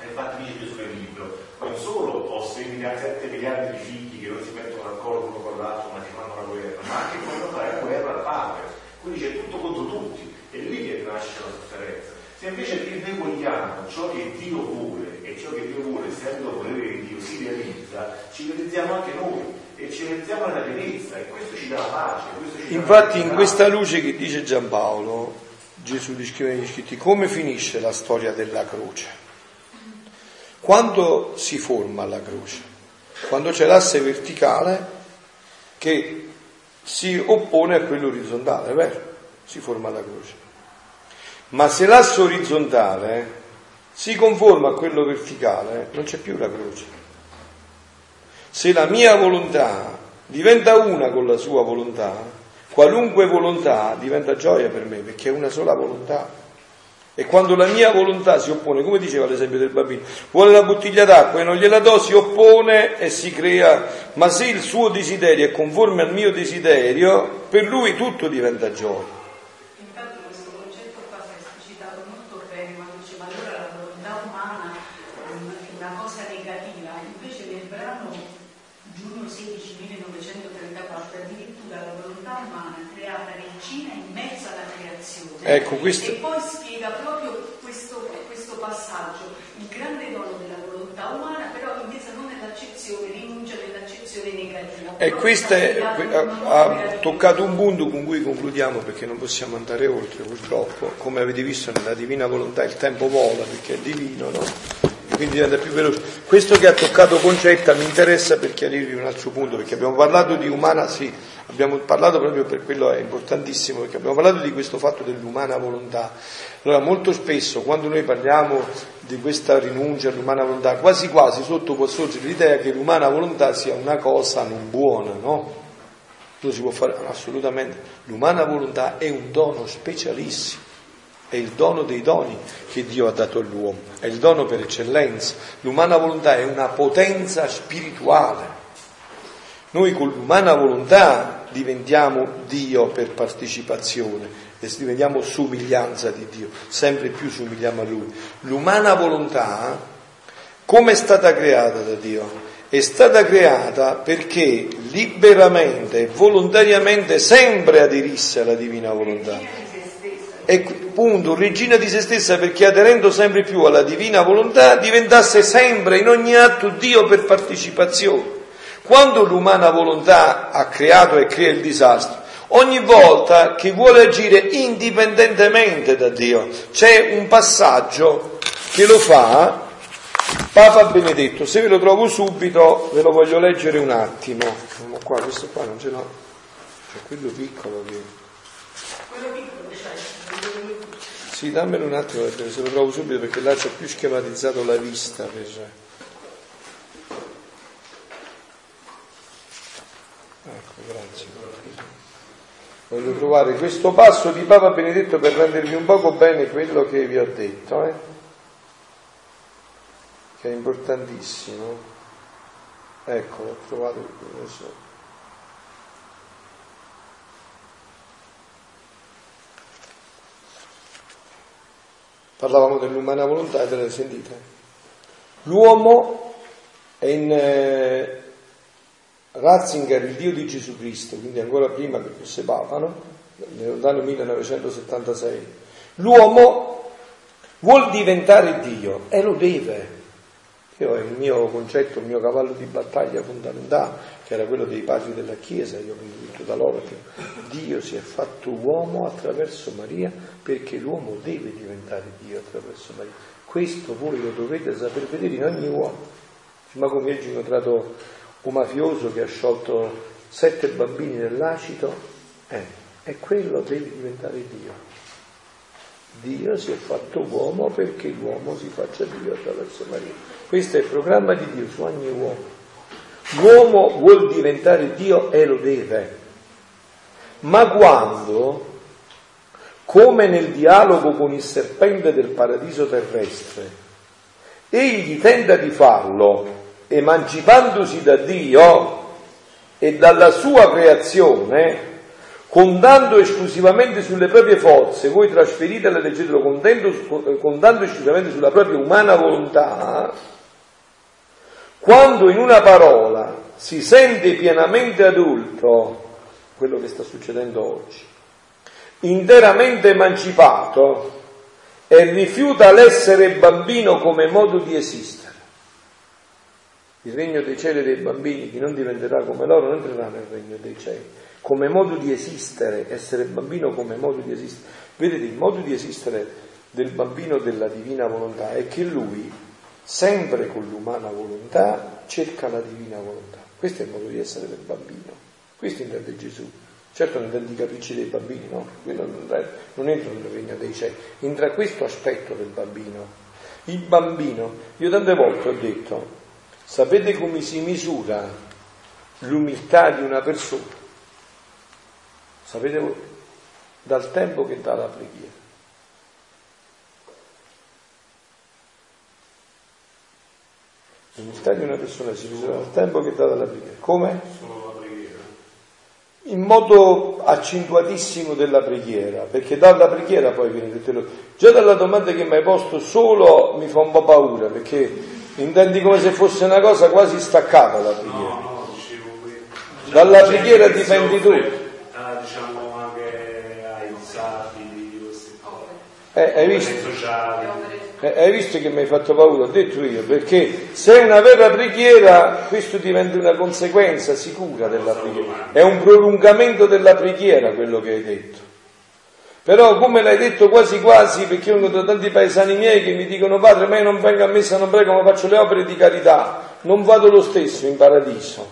E infatti dice Gesù nel libro, non solo ho 6 miliardi, 7 miliardi di figli che non si mettono d'accordo uno con l'altro ma ti fanno la guerra, ma anche quando fai la guerra al padre, quindi c'è tutto contro tutti, è lì che nasce la sofferenza. Se invece noi vogliamo ciò che Dio vuole e ciò che Dio vuole, essendo volere di Dio, si realizza, ci realizziamo anche noi e ci realizziamo nella pienezza e questo ci dà la pace. Ci Infatti in questa luce che dice Giampaolo, Gesù descrive negli scritti come finisce la storia della croce. Quando si forma la croce? Quando c'è l'asse verticale che si oppone a quello orizzontale, vero? Si forma la croce. Ma se l'asse orizzontale si conforma a quello verticale, non c'è più la croce. Se la mia volontà diventa una con la sua volontà, qualunque volontà diventa gioia per me, perché è una sola volontà. E quando la mia volontà si oppone, come diceva l'esempio del bambino, vuole la bottiglia d'acqua e non gliela do, si oppone e si crea, ma se il suo desiderio è conforme al mio desiderio, per lui tutto diventa gioia. Infatti questo concetto qua si è esplicitato molto bene quando dice ma allora la volontà umana è una cosa negativa, invece nel brano giugno 16 1934 addirittura la volontà umana creata regina in mezzo alla creazione ecco, questo... e poi spiega proprio questo, questo passaggio, il grande dono della volontà umana, però invece non nell'accezione, rinuncia nell'accezione negativa. E questo ha toccato un punto con cui concludiamo perché non possiamo andare oltre purtroppo. Come avete visto nella divina volontà il tempo vola perché è divino, no? Quindi diventa più veloce. Questo che ha toccato Concetta mi interessa per chiarirvi un altro punto, perché abbiamo parlato di umana, sì, abbiamo parlato proprio per quello è importantissimo, perché abbiamo parlato di questo fatto dell'umana volontà. Allora, molto spesso quando noi parliamo di questa rinuncia all'umana volontà, quasi quasi sotto può sorgere l'idea che l'umana volontà sia una cosa non buona, no? Non si può fare assolutamente. L'umana volontà è un dono specialissimo è il dono dei doni che Dio ha dato all'uomo, è il dono per eccellenza. L'umana volontà è una potenza spirituale. Noi con l'umana volontà diventiamo Dio per partecipazione e diventiamo somiglianza di Dio, sempre più somigliamo a Lui. L'umana volontà, come è stata creata da Dio? È stata creata perché liberamente e volontariamente sempre aderisse alla divina volontà è appunto regina di se stessa perché aderendo sempre più alla divina volontà diventasse sempre in ogni atto Dio per partecipazione. Quando l'umana volontà ha creato e crea il disastro, ogni volta che vuole agire indipendentemente da Dio, c'è un passaggio che lo fa Papa Benedetto. Se ve lo trovo subito, ve lo voglio leggere un attimo. Qua, questo qua non ce l'ho. C'è quello piccolo che... Quello piccolo Sì, dammelo un attimo se lo trovo subito perché là c'è più schematizzato la vista per... Ecco, grazie. Voglio trovare questo passo di Papa Benedetto per rendervi un poco bene quello che vi ho detto, eh? che è importantissimo. Ecco, ho trovato adesso. Parlavamo dell'umana volontà e delle sentite. L'uomo è in eh, Ratzinger, il Dio di Gesù Cristo, quindi ancora prima che fosse Papa, no? nell'anno 1976. L'uomo vuol diventare Dio e lo deve. Io il mio concetto, il mio cavallo di battaglia fondamentale, che era quello dei padri della Chiesa, io ho vinto da loro che Dio si è fatto uomo attraverso Maria perché l'uomo deve diventare Dio attraverso Maria. Questo voi lo dovete saper vedere in ogni uomo. Ma come oggi ho incontrato un mafioso che ha sciolto sette bambini nell'acido, eh, è quello deve diventare Dio. Dio si è fatto uomo perché l'uomo si faccia Dio attraverso Maria. Questo è il programma di Dio su ogni uomo. L'uomo vuol diventare Dio e lo deve. Ma quando, come nel dialogo con il serpente del paradiso terrestre, egli tenta di farlo emancipandosi da Dio e dalla sua creazione, contando esclusivamente sulle proprie forze, voi trasferitele, leggetelo, contando esclusivamente sulla propria umana volontà, quando in una parola si sente pienamente adulto, quello che sta succedendo oggi, interamente emancipato e rifiuta l'essere bambino come modo di esistere. Il regno dei cieli dei bambini, chi non diventerà come loro, non entrerà nel regno dei cieli. Come modo di esistere, essere bambino come modo di esistere. Vedete, il modo di esistere del bambino della divina volontà è che lui sempre con l'umana volontà, cerca la divina volontà. Questo è il modo di essere del bambino. Questo intende Gesù. Certo non intende i capricci dei bambini, no? Quello non entra nel regno dei cieli. Entra questo aspetto del bambino. Il bambino, io tante volte ho detto, sapete come si misura l'umiltà di una persona? Sapete voi? Dal tempo che dà la preghiera. L'umiltà di una persona si misura dal tempo che dà dalla preghiera. Come? In modo accentuatissimo della preghiera, perché dalla preghiera poi viene detto. Già dalla domanda che mi hai posto solo mi fa un po' paura, perché intendi come se fosse una cosa quasi staccata la preghiera. No, no, dicevo Dalla cioè, preghiera dipendi tu. Ah, diciamo anche ai disabili, queste cose. Eh, hai visto? Eh, hai visto che mi hai fatto paura? Ho detto io, perché se è una vera preghiera, questo diventa una conseguenza sicura della preghiera. È un prolungamento della preghiera quello che hai detto. Però come l'hai detto quasi quasi, perché io ho tanti paesani miei che mi dicono padre, ma io non vengo a messa, non prego, ma faccio le opere di carità, non vado lo stesso in paradiso.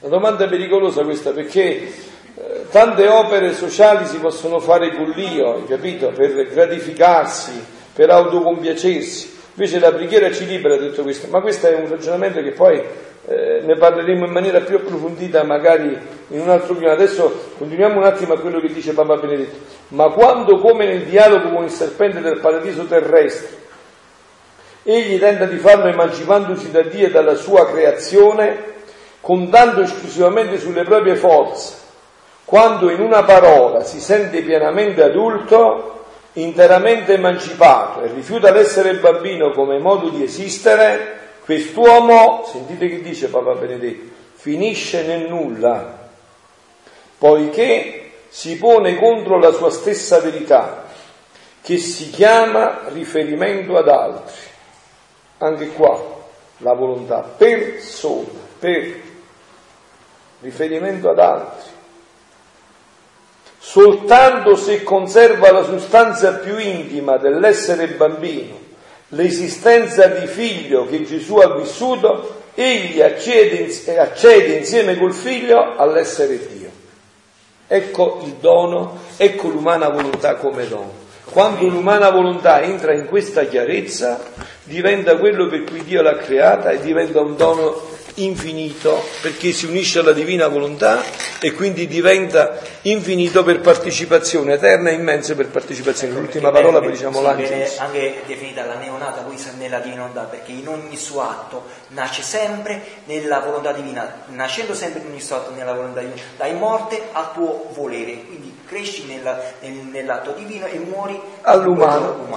La domanda pericolosa questa perché eh, tante opere sociali si possono fare con l'io, capito? Per gratificarsi, per autocompiacersi. Invece la preghiera ci libera da tutto questo, ma questo è un ragionamento che poi eh, ne parleremo in maniera più approfondita magari in un altro prima. Adesso continuiamo un attimo a quello che dice Papa Benedetto. Ma quando, come nel dialogo con il serpente del paradiso terrestre, egli tenta di farlo emancipandosi da Dio e dalla sua creazione, contando esclusivamente sulle proprie forze, quando in una parola si sente pienamente adulto, interamente emancipato e rifiuta l'essere bambino come modo di esistere, quest'uomo, sentite che dice Papa Benedetto, finisce nel nulla, poiché si pone contro la sua stessa verità, che si chiama riferimento ad altri. Anche qua la volontà, persona, per riferimento ad altri soltanto se conserva la sostanza più intima dell'essere bambino, l'esistenza di figlio che Gesù ha vissuto, egli accede, accede insieme col figlio all'essere Dio. Ecco il dono, ecco l'umana volontà come dono. Quando l'umana volontà entra in questa chiarezza, diventa quello per cui Dio l'ha creata e diventa un dono infinito perché si unisce alla divina volontà e quindi diventa infinito per partecipazione eterna e immensa per partecipazione. L'ultima parola poi diciamo l'angelo. Anche definita la neonata poi nella divina volontà perché in ogni suo atto nasce sempre nella volontà divina, nascendo sempre in ogni suo atto nella volontà divina, dai morte al tuo volere, quindi cresci nella, nel, nell'atto divino e muori all'umano.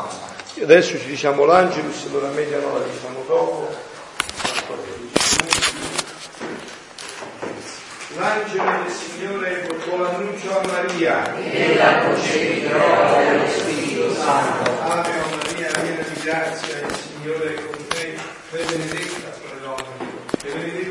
Adesso ci diciamo l'angelus, allora meglio no la diciamo dopo. L'angelo del Signore lo annunciò a Maria. Ella concepirà dello Spirito Santo. Ave Maria, piena di grazia, il Signore è con te. Sei benedetta fra le donne